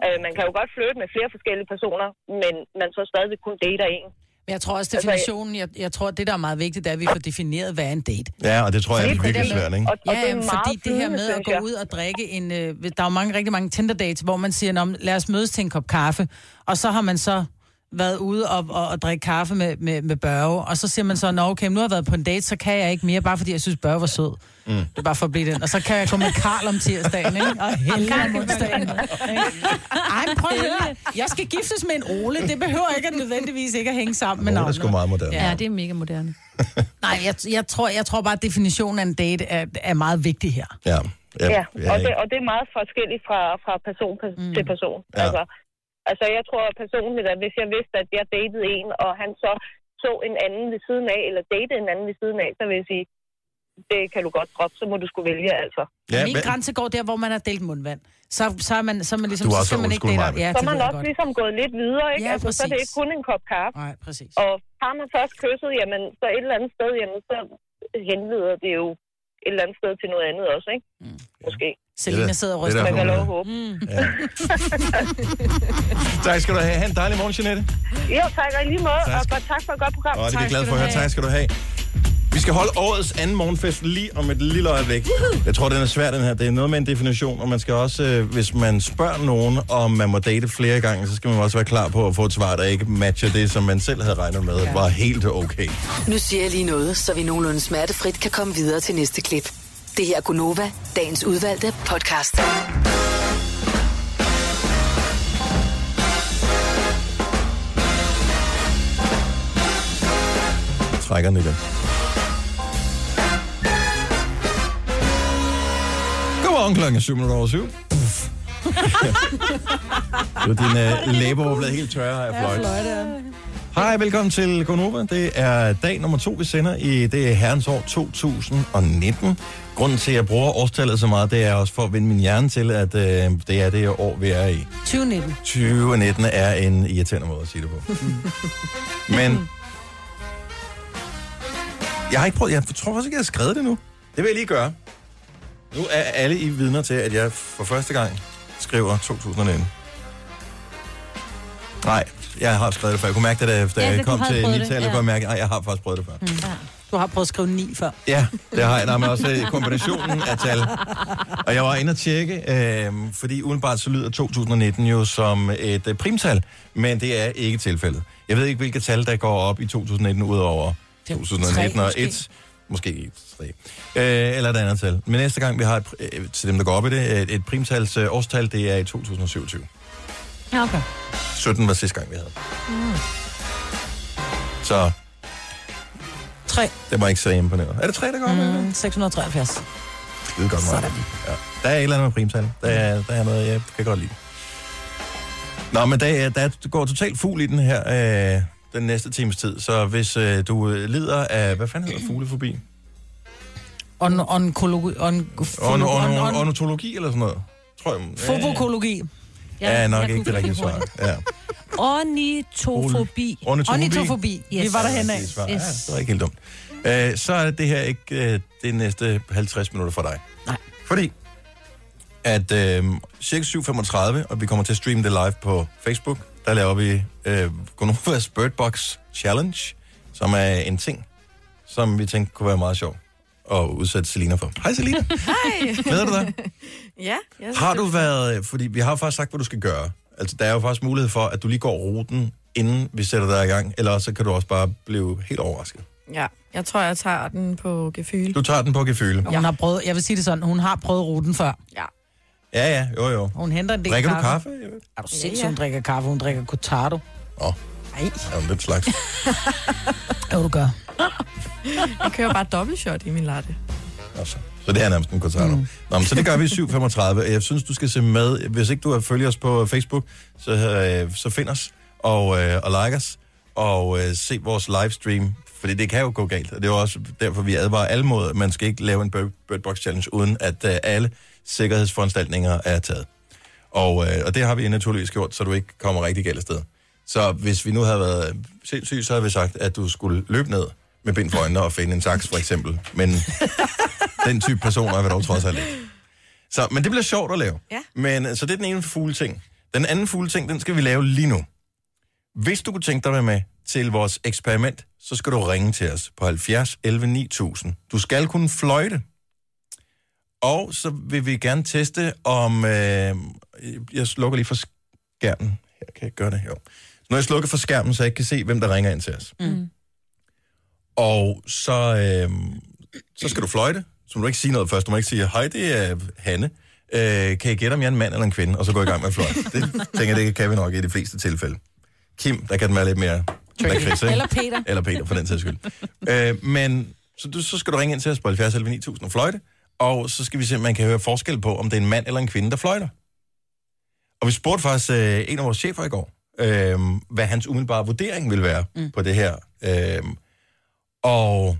Øh, man kan jo godt flytte med flere forskellige personer, men man så stadig kun dater en. Men jeg tror også, Altså, definitionen, jeg, jeg tror, det, der er meget vigtigt, det er, at vi får defineret, hvad er en date. Ja, og det tror jeg er virkelig svært, ikke? Og, og Ja, det er fordi det her med at gå ud og drikke en... Øh, der er jo mange, rigtig mange Tinder-dates, hvor man siger, "Nå, men lad os mødes til en kop kaffe, og så har man så været ude og, og, og drikke kaffe med, med, med Børge, og så siger man så, nå okay, nu har jeg været på en date, så kan jeg ikke mere, bare fordi jeg synes, Børge var sød. Mm. Det er bare for at blive den. Og så kan jeg komme med Karl om tirsdagen, ikke? Og Helle om onsdagen. ikke? Ej, prøv at høre. Jeg skal giftes med en Ole. Det behøver ikke at nødvendigvis ikke at hænge sammen med Ole er navnet. sgu meget moderne. Ja, det er mega moderne. Nej, jeg, jeg, tror, jeg tror bare, at definitionen af en date er, er meget vigtig her. Ja. Ja, og det, og det er meget forskelligt fra, fra person mm. til person. Ja. Altså, altså, jeg tror personligt, at hvis jeg vidste, at jeg datede en, og han så så en anden ved siden af, eller datede en anden ved siden af, så vil jeg sige, det kan du godt droppe, så må du skulle vælge, altså. Ja, Min grænse går der, hvor man har delt mundvand. Så, så er man, så er man ligesom, Du er så også skal man ikke date. Ja, så er man også godt. ligesom gået lidt videre, ikke? Ja, altså, så er det præcis. ikke kun en kop kaffe. Nej, præcis. Og har man først kysset, jamen, så et eller andet sted, jamen, så henleder det jo et eller andet sted til noget andet også, ikke? Mm. Måske. Selina sidder og ryster. Det er Man kan lov at hun håbe. Tak skal du have. Ha' en dejlig morgen, Jeanette. Jo, tak og lige måde, Tak og godt tak for et godt program. Og det er vi glade for at høre. Tak skal du have. Vi skal holde årets anden morgenfest lige om et lille øjeblik. Jeg tror, den er svær, den her. Det er noget med en definition, og man skal også, øh, hvis man spørger nogen, om man må date flere gange, så skal man også være klar på at få et svar, der ikke matcher det, som man selv havde regnet med, var helt okay. Nu siger jeg lige noget, så vi nogenlunde smertefrit kan komme videre til næste klip. Det her er Gunova, dagens udvalgte podcast. Trækker den igen. Godmorgen klokken er 7 minutter over 7. Du, din øh, læber var blevet helt tørre af fløjt. Hej, velkommen til Gonova. Det er dag nummer to, vi sender i det er herrens år 2019. Grunden til, at jeg bruger årstallet så meget, det er også for at vinde min hjerne til, at øh, det er det år, vi er i. 2019. 2019 er en irriterende måde at sige det på. Men jeg har ikke prøvet, jeg tror faktisk ikke, jeg har skrevet det nu. Det vil jeg lige gøre. Nu er alle i vidner til, at jeg for første gang skriver 2019. Nej, jeg har skrevet det før. Jeg kunne mærke det, da- da Ja, jeg det- kom til prøvet det, 9 jeg ja. kunne mærke, at jeg har faktisk prøvet det før. Mm. Du har prøvet at skrive 9 før. Ja, det har jeg. Der er også øh, kombinationen af tal. Og jeg var inde og tjekke, øh, fordi udenbart så lyder 2019 jo som et øh, primtal, men det er ikke tilfældet. Jeg ved ikke, hvilke tal, der går op i 2019 udover 2019 og måske. 1. Måske et, 3. Øh, eller et andet tal. Men næste gang, vi har et, øh, til dem, der går op i det, et, et primtals øh, årstal, det er i 2027. Ja, okay. 17 var sidste gang, vi havde. Mm. Så 3. det var ikke så imponerende. Er det 3, der går med? Mm, 673. Skide godt meget. Ja. Der er et eller andet med primtal. Der er, der er noget, jeg kan godt lide. Nå, men der, er- der går totalt fugl i den her øh, den næste times tid. Så hvis øh, du øh, lider af, hvad fanden hedder fuglefobi? On, onkologi. On, On, on, on, on, on, ornitologi eller sådan noget? Tror jeg. Fobokologi. Ja, ja nok ikke det rigtige svar. Ja. Ornitofobi. Ornitofobi. Ornitofobi. Vi var derhen af. det svar. Ja, det var ikke helt dumt. Øh, så er det her ikke øh, det næste 50 minutter for dig. Nej. Fordi at øh, cirka 7.35, og vi kommer til at streame det live på Facebook, der laver vi øh, Gonovas Bird Box Challenge, som er en ting, som vi tænkte kunne være meget sjov at udsætte Selina for. Hej Selina. Hej. Glæder du dig? ja, jeg Har du været, fordi vi har faktisk sagt, hvad du skal gøre. Altså, der er jo faktisk mulighed for, at du lige går ruten, inden vi sætter dig i gang, eller så kan du også bare blive helt overrasket. Ja, jeg tror, jeg tager den på gefyl. Du tager den på gefyle. Hun har prøvet, jeg vil sige det sådan, hun har prøvet ruten før. Ja. Ja, ja, jo, jo. Hun henter en del Drikker du kaffe. kaffe? Er du sindssygt, hun drikker kaffe, hun drikker cortado. Åh. Nej. Ja, den slags. Jo, du gør. Jeg kører bare dobbelt shot i min latte. Altså. Så det er nærmest en cortado. Mm. Nå, men så det gør vi i 7.35. Jeg synes, du skal se med. Hvis ikke du har følger os på Facebook, så, øh, så find os og, øh, og like os og øh, se vores livestream. Fordi det kan jo gå galt. Og det er jo også derfor, vi advarer alle mod, at man skal ikke lave en Bird, Bird Box Challenge, uden at øh, alle sikkerhedsforanstaltninger er taget. Og, øh, og det har vi naturligvis gjort, så du ikke kommer rigtig galt afsted. Så hvis vi nu havde været sindssyge, så havde vi sagt, at du skulle løbe ned med bind for øjnene og finde en saks, for eksempel. Men den type personer er vi dog trods alt ikke. Så, men det bliver sjovt at lave. Ja. Men, øh, så det er den ene fugle ting. Den anden fugle ting, den skal vi lave lige nu. Hvis du kunne tænke dig at være med til vores eksperiment, så skal du ringe til os på 70 11 9000. Du skal kunne fløjte. Og så vil vi gerne teste om... Øh, jeg slukker lige for skærmen. Her kan jeg gøre det her. Når jeg slukker for skærmen, så jeg ikke kan se, hvem der ringer ind til os. Mm. Og så, øh, så skal du fløjte. Så må du ikke sige noget først. Du må ikke sige, hej, det er Hanne. Øh, kan I gætte, om jeg er en mand eller en kvinde? Og så gå i gang med at fløjte. Det tænker jeg, det kan vi nok i de fleste tilfælde. Kim, der kan den være lidt mere lakrids? Eller Peter. Eller Peter, for den sags skyld. øh, men så, du, så skal du ringe ind til os på 70 11 9000 og fløjte. Og så skal vi se, om man kan høre forskel på, om det er en mand eller en kvinde, der fløjter. Og vi spurgte faktisk øh, en af vores chefer i går, øh, hvad hans umiddelbare vurdering vil være mm. på det her. Øh, og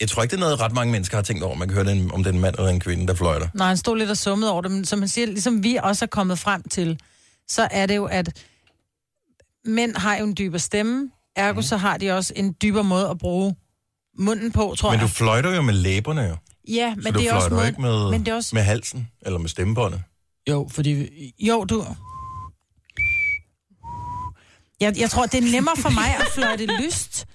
jeg tror ikke, det er noget, ret mange mennesker har tænkt over. Man kan høre, det, om det er en mand eller en kvinde, der fløjter. Nej, han stod lidt og summede over det, men som han siger, ligesom vi også er kommet frem til, så er det jo, at mænd har jo en dybere stemme, ergo mm. så har de også en dybere måde at bruge munden på, tror Men jeg. du fløjter jo med læberne jo. Ja, så men du det er også måden, ikke med, men det er også... med halsen eller med stemmebåndet. Jo, fordi... Jo, du... Jeg, jeg tror, det er nemmere for mig at fløjte lyst.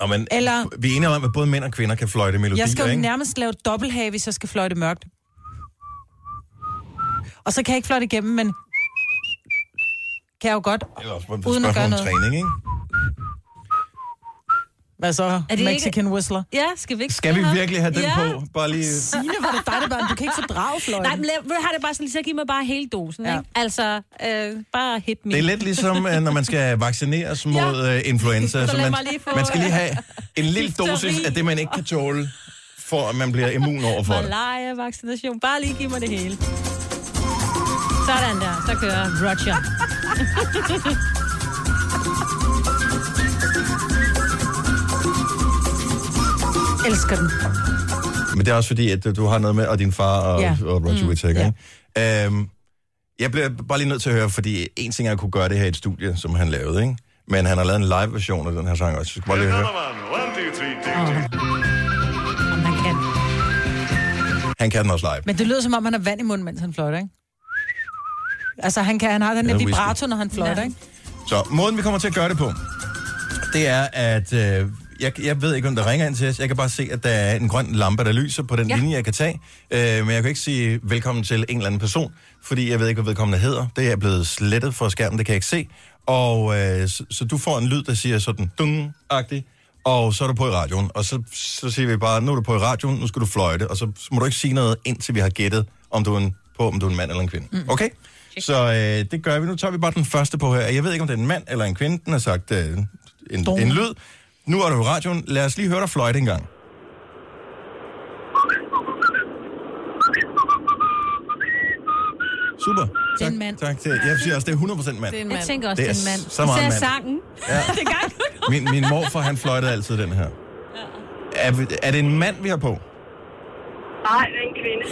Nå, men Eller- vi er enige om, at både mænd og kvinder kan fløjte melodier, Jeg skal jo ikke? nærmest lave dobbelthage, hvis jeg skal fløjte mørkt. Og så kan jeg ikke fløjte igennem, men... Kan jeg jo godt, Det er også et spørgsmål om træning, ikke? Hvad så? Er det Mexican ikke... Whistler? Ja, skal vi ikke Skal vi virkelig have den ja. på? Bare lige... Signe, var det dig, der var Du kan ikke fordrage fløjten. Nej, men lad, vil du have det bare sådan, så giv mig bare hele dosen, Ja. ja. ikke? Altså, øh, bare hit me. Det er lidt ligesom, øh, når man skal vaccineres mod øh, influenza. Så man, få, man skal lige øh, have en lille dosis af det, man ikke kan tåle, for at man bliver immun over for det. Malaria, vaccination. Bare lige giv mig det hele. Sådan der. Så kører Roger. Elsker den. Men det er også fordi, at du har noget med, og din far og, Ja. ja. og Roger Mm, Whittaker, ikke? Øhm, jeg bliver bare lige nødt til at høre, fordi en ting er at kunne gøre det her i et studie, som han lavede, ikke? Men han har lavet en live-version af den her sang også. Jeg skal bare lige høre. Om man kan. Han kan den også live. Men det lyder som om, han har vand i munden, mens han fløjter, ikke? Altså, han, kan, han har den Ja, der vibrato, når han fløjter, ikke? Så måden, vi kommer til at gøre det på, det er, at øh, jeg, jeg ved ikke, om der ringer ind til os. Jeg kan bare se, at der er en grøn lampe, der lyser på den ja. Linje, jeg kan tage. Øh, men jeg kan ikke sige velkommen til en eller anden person, fordi jeg ved ikke, hvad vedkommende hedder. Det er blevet slettet fra skærmen, det kan jeg ikke se. Og øh, så, så du får en lyd, der siger sådan dung-agtigt, og så er du på i radioen. Og så, så siger vi bare, nu er du på i radioen, nu skal du fløjte, og så, så må du ikke sige noget, indtil vi har gættet, om du er en, på, om du er en mand eller en kvinde. Mm. Okay? Så øh, det gør vi. Nu tager vi bare den første på her. Jeg ved ikke, om det er en mand eller en kvinde. Den har sagt øh, en, en lyd. Nu er du i radioen. Lad os lige høre dig fløjte en gang. Super. Det er Tak, en mand. Tak til. Jeg siger også, det er 100% mand. Det er en Jeg mand. tænker også, Det det er er en mand. så meget Især mand. sangen. Ja. det er gang. Min, min morfar, han fløjtede altid den her. Er, vi- er det en mand, vi har på? Nej, det er en kvinde.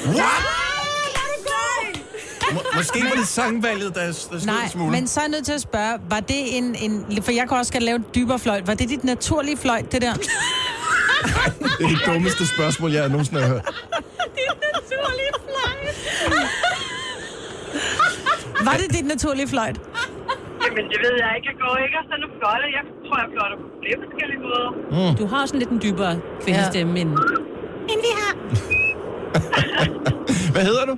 Må, måske var det sangvalget, der, der stod en Nej, smule. men så er jeg nødt til at spørge, var det en, en... For jeg kan også gerne lave en dybere fløjt. Var det dit naturlige fløjt, det der? Det er det dummeste spørgsmål, jeg nogensinde har hørt. Naturlig fløjt. Var det dit naturlige fløjt? Jamen, det ved jeg ikke. Jeg går ikke og sådan fløjter. Jeg tror, jeg fløjter på flere forskellige måder. Mm. Du har også lidt en dybere kvindestemme end... End vi har. Hvad hedder du?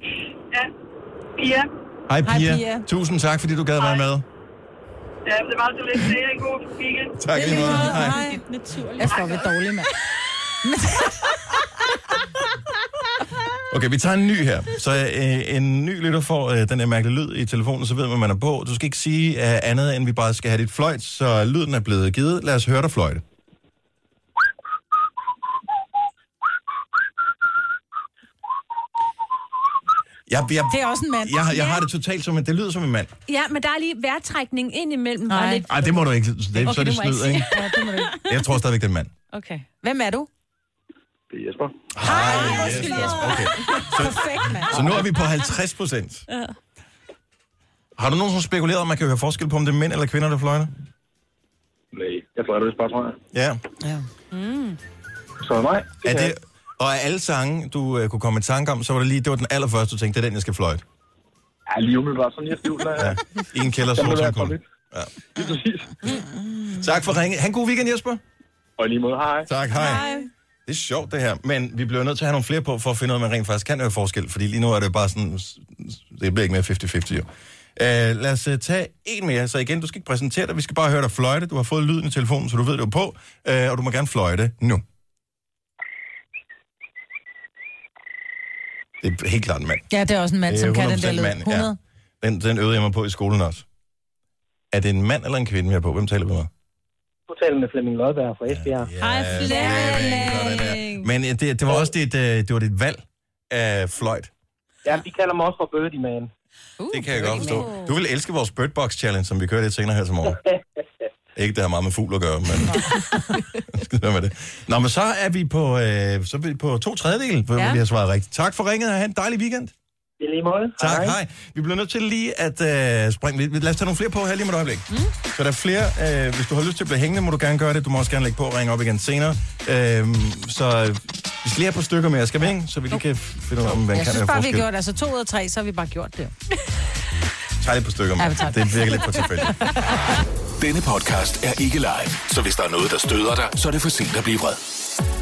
Ja. Pia. Hej Hej, Pia. Pia. Tusind tak, fordi du gad være med. Ja, det var så lidt. Det er en god weekend. Tak lige måde. Hej. Nej. Naturligt. Jeg får ved dårlig, mand. Okay, vi tager en ny her. Så øh, en ny lytter får øh, den her mærkelige lyd i telefonen, så ved man, at man er på. Du skal ikke sige øh, andet, end vi bare skal have dit fløjt, så lyden er blevet givet. Lad os høre dig fløjte. Jeg, jeg, Det er også en mand. jeg, jeg har det totalt som, at det lyder som en mand. Ja, men der er lige vejrtrækning ind imellem. Nej. Lidt... Nej, det må du ikke. Det, okay, så er det det snyd, ikke ikke? Ja, det må du ikke. Jeg tror stadigvæk, det er en mand. Okay. Hvem er du? Det er Jesper. Hej, undskyld, Jesper. Okay. Perfekt, mand. Så nu er vi på 50 procent. Ja. Har du nogensinde spekuleret, om man kan høre forskel på, om det er mænd eller kvinder, der fløjter? Nej, jeg fløjter vist bare, tror jeg. Ja. Ja. Så nej. Er det, jeg. Og af alle sange, du uh, kunne komme i tanke om, så var det lige, det var den allerførste, du tænkte, det er den, jeg skal fløjte. Ja, lige umiddelbart sådan, jeg tvivler. Ja. I en kælder, være som kun. Ja. Lige præcis. Tak for ringe. Han god weekend, Jesper. Og lige måde, hej. Tak, hej. hej. Det er sjovt, det her. Men vi bliver nødt til at have nogle flere på, for at finde ud af, om man rent faktisk kan høre forskel. Fordi lige nu er det bare sådan, det bliver ikke mere 50-50 jo. Uh, lad os uh, tage en mere. Så igen, du skal ikke præsentere dig. Vi skal bare høre dig fløjte. Du har fået lyden i telefonen, så du ved, det er på. Uh, og du må gerne fløjte nu. Det er helt klart en mand. Ja, det er også en mand, som kan den 100% der lyd. mand, ja. 100. Den, den øvede jeg mig på i skolen også. Er det en mand eller en kvinde, vi har på? Hvem taler vi med? Du taler med Flemming Lodberg fra Esbjerg. Hej, Flemming. Men det, det var også dit, øh, det var dit valg af fløjt. Ja, vi kalder mig også for Birdie Man. Uh, Det kan jeg godt forstå. Du vil elske vores Birdbox Challenge, som vi kører lidt senere her til morgen. Ikke, det har meget med fugl at gøre, men... Skid være med det. Nå, men så er vi på, øh, så er vi på to tredjedel, hvor Ja. vi har svaret rigtigt. Tak for ringet, og have en dejlig weekend. I lige måde. Tak, hej. hej. Vi bliver nødt til lige at øh, springe lidt. Lad os tage nogle flere på her lige med et øjeblik. Mm. Så der er flere. Øh, hvis du har lyst til at blive hængende, må du gerne gøre det. Du må også gerne lægge på og ringe op igen senere. Øh, så vi skal lige have et par stykker mere. Skal vi ikke? Så vi lige kan finde ud af, om man Jeg kan synes have bare, vi forskel. har gjort altså to ud af tre, så har vi bare gjort det. Et par stykker med. Ja, det virker lidt for tilfældigt. Denne podcast er ikke live, så hvis der er noget, der støder dig, så er det for sent at blive vred.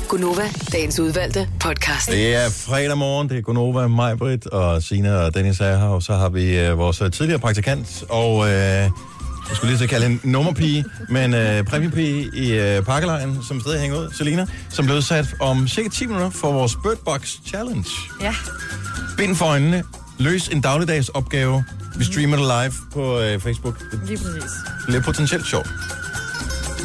Gunova, dagens udvalgte podcast. Det er fredag morgen, det er Gunova, mig, Britt og Sina og Dennis er her, og så har vi øh, vores øh, tidligere praktikant og øh, jeg skulle lige at kalde en nummerpige, men øh, præmiepige i øh, Parkelejen, som stadig hænger ud, Selina, som blev udsat om cirka 10 minutter for vores Birdbox Challenge. Ja. Bind for øjnene, løs en dagligdags opgave. Vi streamer det live på øh, Facebook. Det Lige præcis. bliver potentielt sjovt.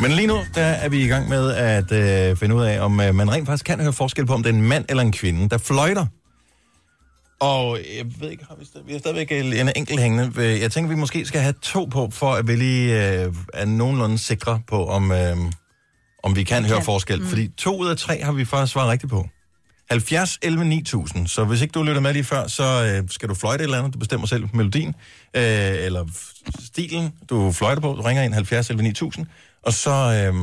Men lige nu, der er vi i gang med at øh, finde ud af, om øh, man rent faktisk kan høre forskel på, om det er en mand eller en kvinde, der fløjter. Og jeg ved ikke, har vi, stadig, vi har stadigvæk en enkelt hængende. Jeg tænker, vi måske skal have to på, for at vi lige øh, er nogenlunde sikre på, om, øh, om vi kan høre forskel. Mm. Fordi to ud af tre har vi faktisk svaret rigtigt på. 70, 11, 9000. Så hvis ikke du lytter med lige før, så øh, skal du fløjte et eller andet. Du bestemmer selv melodien, øh, eller stilen, du fløjter på. Du ringer ind 70, 11, 9000. Og så, øh,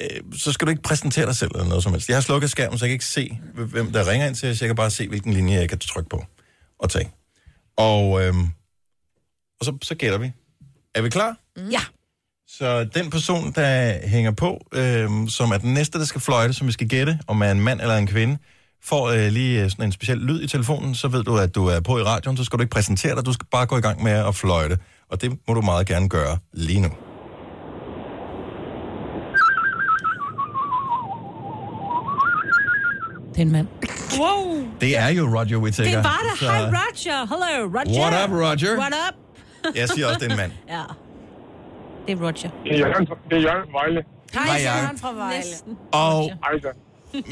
øh, så skal du ikke præsentere dig selv eller noget som helst. Jeg har slukket skærmen, så jeg kan ikke se, hvem der ringer ind til, så jeg kan bare se, hvilken linje jeg kan trykke på og tage. Og, øh, og så, så gætter vi. Er vi klar? Ja. Så den person, der hænger på, øh, som er den næste, der skal fløjte, som vi skal gætte, om er en mand eller en kvinde, får øh, lige øh, sådan en speciel lyd i telefonen, så ved du, at du er på i radioen, så skal du ikke præsentere dig, du skal bare gå i gang med at fløjte. Og det må du meget gerne gøre lige nu. Det er en mand. Wow. Det er jo Roger Whittaker. Det var det. så- Hej, Roger. Hello, Roger. What up, Roger? What up? Jeg siger også, det er en mand. Ja. Det er Roger. Det er Jørgen, det er Jørgen Vejle. Hej. Søren fra Vejle. Og Hej så.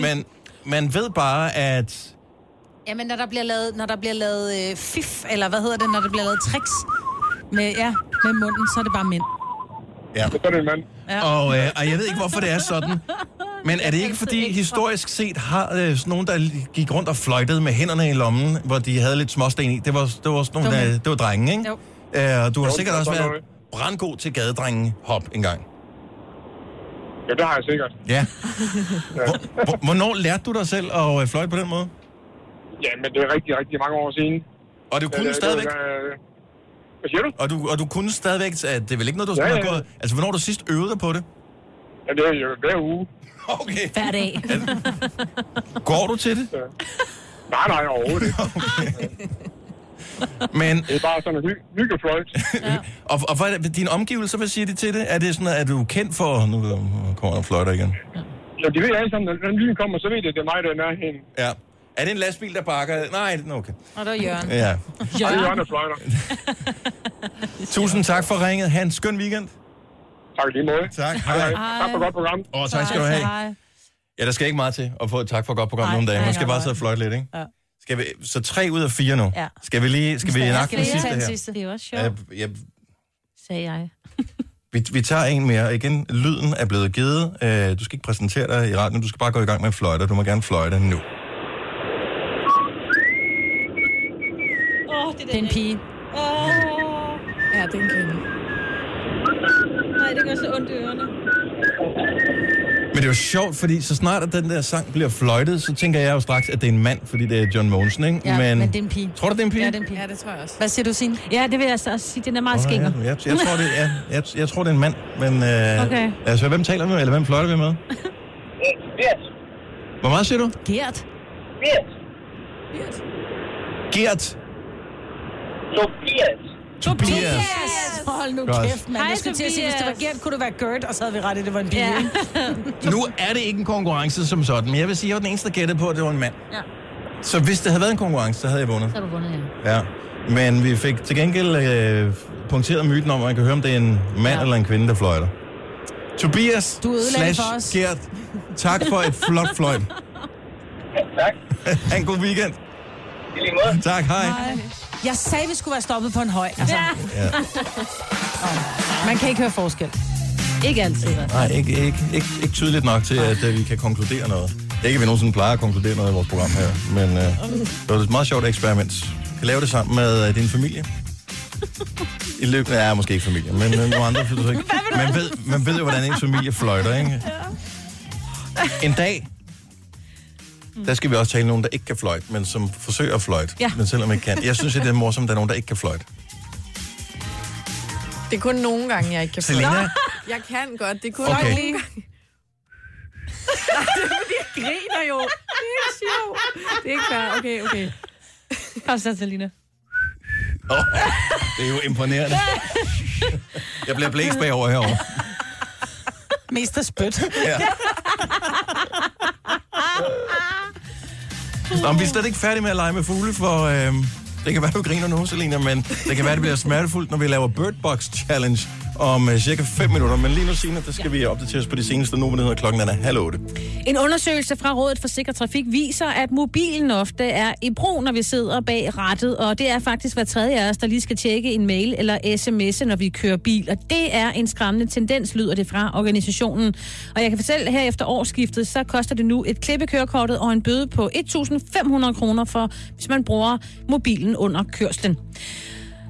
men man ved bare, at Jamen, når der bliver lavet, når der bliver lavet øh, fif, eller hvad hedder det, når der bliver lavet tricks med, ja, med munden, så er det bare mænd. Ja. Så er det en mand. Ja. Og, øh, og jeg ved ikke, hvorfor det er sådan. Men er det ikke, fordi historisk set har øh, sådan nogen, der gik rundt og fløjtede med hænderne i lommen, hvor de havde lidt småsten i? Det var, det var sådan nogle, der, det var drenge, ikke? Jo. Øh, og du har Jo, sikkert er også været brandgod til gadedrenge hop engang. Ja, det har jeg sikkert. Ja. Hvor, hvor, hvornår lærte du dig selv at øh, fløjte på den måde? Ja, men det er rigtig, rigtig mange år siden. Og du kunne Øh, stadigvæk? det øh, Hvad siger du? Og du, og du kunne stadigvæk, at det er vel ikke noget, du Ja, skulle ja, have ja. gået... Altså, hvornår du sidst øvet dig på det? Ja, det er jo hver uge. Okay. Hver dag. Går du til det? Nej, nej, overhovedet ikke. Men, Det er bare sådan en hy- hyggefløjt. og, og hvad er dine omgivelser, hvad siger de til det? Er det sådan, at du er kendt for... Nu kommer der fløjter igen. Ja, de ved alle sammen, når den lyden kommer, så ved de, at det er mig, der er nærheden. Ja. Er det en lastbil, der bakker? Nej, okay. Og der er Jørgen. Ja. Ja. Det er Jørgen, der fløjter. Tusind tak for ringet. Ha' en skøn weekend. Tak lige måde. Tak. Hej. Hej. Tak for godt program. Og tak skal du have. Hej. Ja, der skal ikke meget til at få et tak for et godt program Nej, nogle dage. Man skal bare sidde og fløjte lidt, ikke? Ja. Skal vi, så tre ud af fire nu. Ja. Skal vi lige skal vi skal den vi sidste den her? sidste? Det er også sjovt, Ja, ja, sagde jeg. vi, vi tager en mere. Igen, lyden er blevet givet. Øh, du skal ikke præsentere dig i radioen. Du skal bare gå i gang med fløjte. Du må gerne fløjte nu. Åh, oh, det Det er en pige. Åh, Ja, det er en kvinde. nej, det gør så ondt i ørerne. Men det er jo sjovt, fordi så snart at den der sang bliver fløjtet, så tænker jeg jo straks, at det er en mand, fordi det er John Mogensen, ikke? Ja, men, men det er en pige. Tror du, det er en pige? Ja, det er en pige. Ja, det tror jeg også. Hvad siger du, Signe? Ja, det vil jeg så også sige. Den er meget Åh, skænger. ja, jeg, jeg, tror, det, ja, jeg, jeg tror, det er en mand, men... Øh, Okay. Altså, hvem taler vi med, eller hvem fløjter vi med? Bert. Hvor meget siger du? Gert. Bert. Gert. Tobias. Tobias. Hold nu Godt. kæft, mand. Hej, Jeg skulle til at sige, hvis det var Tobias. Gert, kunne det være Gert, og så havde vi ret i, det var en pige. Ja. Nu er det ikke en konkurrence som sådan, men jeg vil sige, at jeg var den eneste, der gættede på, at det var en mand. Ja. Så hvis det havde været en konkurrence, så havde jeg vundet. Så har du vundet, ja. Ja. Men vi fik til gengæld øh, punkteret myten om, at man kan høre, om det er en mand ja. eller en kvinde, der fløjter. Tobias Du slash for os. Gert, tak for et flot fløjt. Tak. en god weekend. I lige måde. Tak, hej. Nej. Jeg sagde, vi skulle være stoppet på en høj. Altså, Ja. Ja. man kan ikke høre forskel. Ikke altid. Nej, ikke, ikke, ikke, ikke tydeligt nok til, at uh, vi kan konkludere noget. Det er ikke, at vi nogensinde plejer at konkludere noget i vores program her, men uh, det var et meget sjovt eksperiment. Du kan lave det sammen med uh, din familie. I løbet af, ja, måske ikke familie, men uh, nogle andre. Ikke. Man, ved, man ved jo, hvordan ens familie fløjter, ikke? En dag, der skal vi også tale nogen, der ikke kan fløjte, men som forsøger at fløjte, Ja. men selvom ikke kan. Jeg synes, at det er morsomt, at der er nogen, der ikke kan fløjte. Det er kun nogle gange, jeg ikke kan Selina? fløjte. Jeg kan godt. Det er kun Okay. nogle gange. Nej, det er fordi, jeg griner jo. Det er ikke sjovt. Det er ikke fair. Okay, okay. Kom så, Selina. Oh, det er jo imponerende. Jeg bliver blæst bagover herovre. Mest af spyt. Ja. Nå, men vi er slet ikke færdige med at lege med fugle, for øh, det kan være, du griner nu, Selina, men det kan være, det bliver smertefuldt, når vi laver Bird Box Challenge om øh, cirka 5 minutter. Men lige nu, Signe, der skal ja. vi opdateres på de seneste nyheder. Klokken er halv otte. En undersøgelse fra Rådet for Sikker Trafik viser, at mobilen ofte er i brug, når vi sidder bag rattet, og det er faktisk hver tredje af os, der lige skal tjekke en mail eller sms'e, når vi kører bil. Og det er en skræmmende tendens, lyder det fra organisationen. Og jeg kan fortælle, at her efter årsskiftet, så koster det nu et klippekørekortet og en bøde på 1.500 kroner for, hvis man bruger mobilen under kørslen.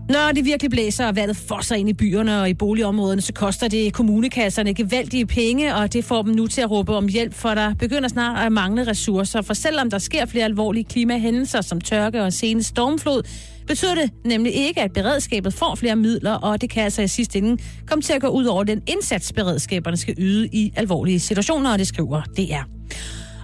Når det virkelig blæser og vandet fosser ind i byerne og i boligområderne, så koster det kommunekasserne gevaldige penge, og det får dem nu til at råbe om hjælp, for der begynder snart at mangle ressourcer. For selvom der sker flere alvorlige klimahændelser som tørke og senest stormflod, betyder det nemlig ikke, at beredskabet får flere midler, og det kan altså i sidste ende komme til at gå ud over den indsats, beredskaberne skal yde i alvorlige situationer, og det skriver DR.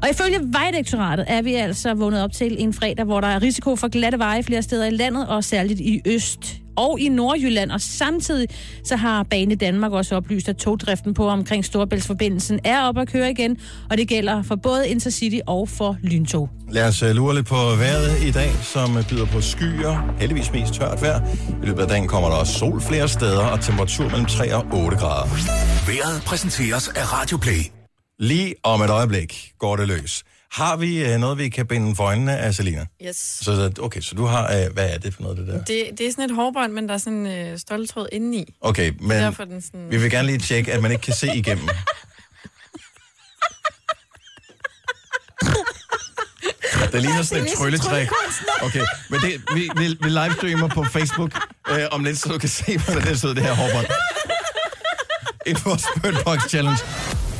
Og ifølge Vejdirektoratet er vi altså vågnet op til en fredag, hvor der er risiko for glatte veje flere steder i landet, og særligt i Øst og i Nordjylland. Og samtidig så har Bane Danmark også oplyst, at togdriften på omkring Storebæltsforbindelsen er op at køre igen, og det gælder for både Intercity og for lyntog. Lad os øh, lure lidt på vejret i dag, som øh, byder på skyer. Heldigvis mest tørt vejr. I løbet af dagen kommer der også sol flere steder, og temperatur mellem 3 og 8 grader. Vejret præsenteres af Radio Play. Lige om et øjeblik går det løs. Har vi øh, noget, vi kan binde for øjnene af Selina? Yes. Så, okay, så du har... Øh, hvad er det for noget, det der? Det, det er sådan et hårbånd, men der er sådan en øh, stoltråd indeni. Okay, men derfor den sådan- vi vil gerne lige tjekke, at man ikke kan se igennem. Det ligner sådan et trylletræk. Okay, men det, vi, vi, vi livestreamer på Facebook øh, om lidt, så du kan se, hvordan det ser det her hårbånd. Et vores Bird Box Challenge.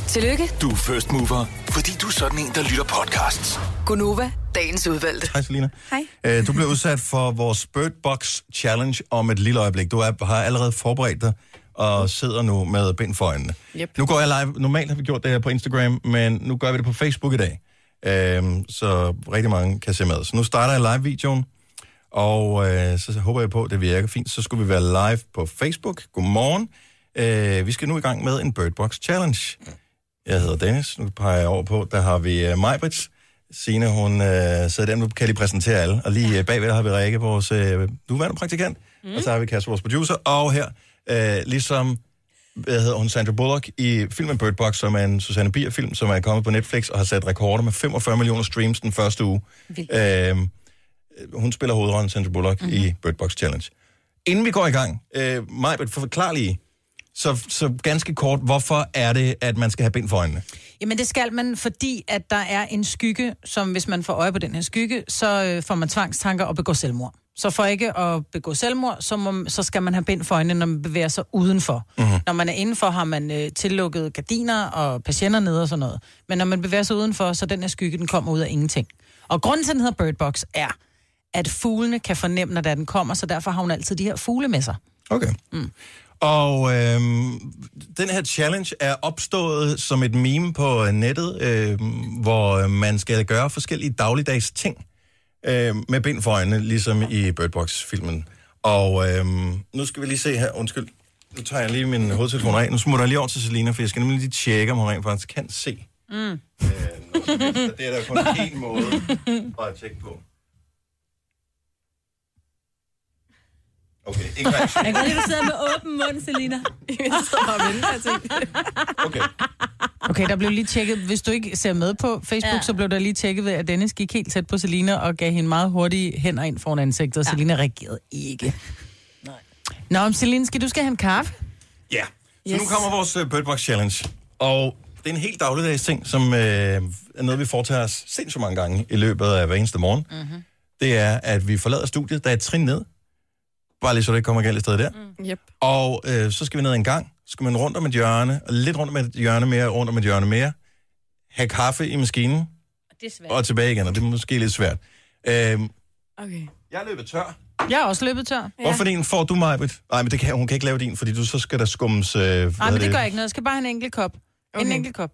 Tillykke, Du er first mover, fordi du er sådan en, der lytter podcasts. Gunova, dagens udvalgte. Hej Selina. Hej. Øh, du bliver udsat for vores Bird Box Challenge om et lille øjeblik. Du er, har allerede forberedt dig og sidder nu med bind for øjnene. Yep. Nu går jeg live. Normalt har vi gjort det her på Instagram, men nu gør vi det på Facebook i dag. Øhm, så rigtig mange kan se med. Så nu starter jeg live-videoen, og øh, så håber jeg på, at det virker fint. Så skulle vi være live på Facebook. Godmorgen. Øh, vi skal nu i gang med en Bird Box Challenge. Jeg hedder Dennis. Nu peger jeg over på, der har vi uh, Majbrits. Signe, hun øh, sidder der, nu kan jeg lige præsentere alle. Og lige øh, bagved der har vi Rikke, vores øh, nuværende praktikant. Mm. Og så har vi Kasper, vores producer. Og her, øh, ligesom, hvad hedder hun, Sandra Bullock i filmen Bird Box, som er en Susanne Bier-film, som er kommet på Netflix og har sat rekorder med 45 millioner streams den første uge. Øh, hun spiller hovedrollen Sandra Bullock mm-hmm. i Bird Box Challenge. Inden vi går i gang, øh, Majbrit, forklar lige, så, så ganske kort, hvorfor er det, at man skal have bind for øjnene? Jamen det skal man, fordi at der er en skygge, som hvis man får øje på den her skygge, så øh, får man tvangstanker og begår selvmord. Så for ikke at begå selvmord, så, må, så skal man have bind for øjnene, når man bevæger sig udenfor. Mm-hmm. Når man er indenfor, har man øh, tillukket gardiner og patienter nede og sådan noget. Men når man bevæger sig udenfor, så den her skygge, den kommer ud af ingenting. Og grunden til, at den hedder Bird Box, er, at fuglene kan fornemme, når den kommer, så derfor har hun altid de her fugle med sig. Okay. Mm. Og øhm, den her challenge er opstået som et meme på nettet, øhm, hvor man skal gøre forskellige dagligdags ting øhm, med bind for øjnene, ligesom i Bird Box-filmen. Og øhm, nu skal vi lige se her, undskyld, nu tager jeg lige min hovedtelefon af. Nu smutter jeg lige over til Selina, for jeg skal nemlig lige tjekke, om hun rent faktisk kan se. Mm. Øh, det er der kun én måde at tjekke på. Okay, ingen reaktion. Jeg kan lige, du sidder med åben mund, Selina. Jeg sidder bare og venter. Okay. Okay, der blev lige tjekket. Hvis du ikke ser med på Facebook, Ja. så blev der lige tjekket ved, at Dennis gik helt tæt på Selina og gav hende meget hurtige hænder ind foran ansigtet, og ja. Selina reagerede ikke. Nej. Nå, om Selina, skal du skal have en kaffe? Ja, så Yes. nu kommer vores uh, Bird Box Challenge. Og det er en helt dagligdags ting, som øh, er noget, vi foretager os sindssygt mange gange i løbet af hver eneste morgen. Mm-hmm. Det er, at vi forlader studiet, der er et trin ned. Bare lige så det ikke kommer galt i stedet der. Mm. Yep. Og øh, så skal vi ned en gang. Så skal man rundt om et hjørne, og lidt rundt om et hjørne mere, rundt om et hjørne mere. Have kaffe i maskinen, Det er svært. og tilbage igen, og det er måske lidt svært. Øh, Okay. jeg er løbet tør. Jeg er også løbet tør. Ja. Hvorfor en får du, Majbet? Nej, men det kan, hun kan ikke lave din, fordi du så skal der skummes... Øh, Nej, men hedder det gør ikke noget. Jeg skal bare have en enkelt kop. Okay. En enkelt kop.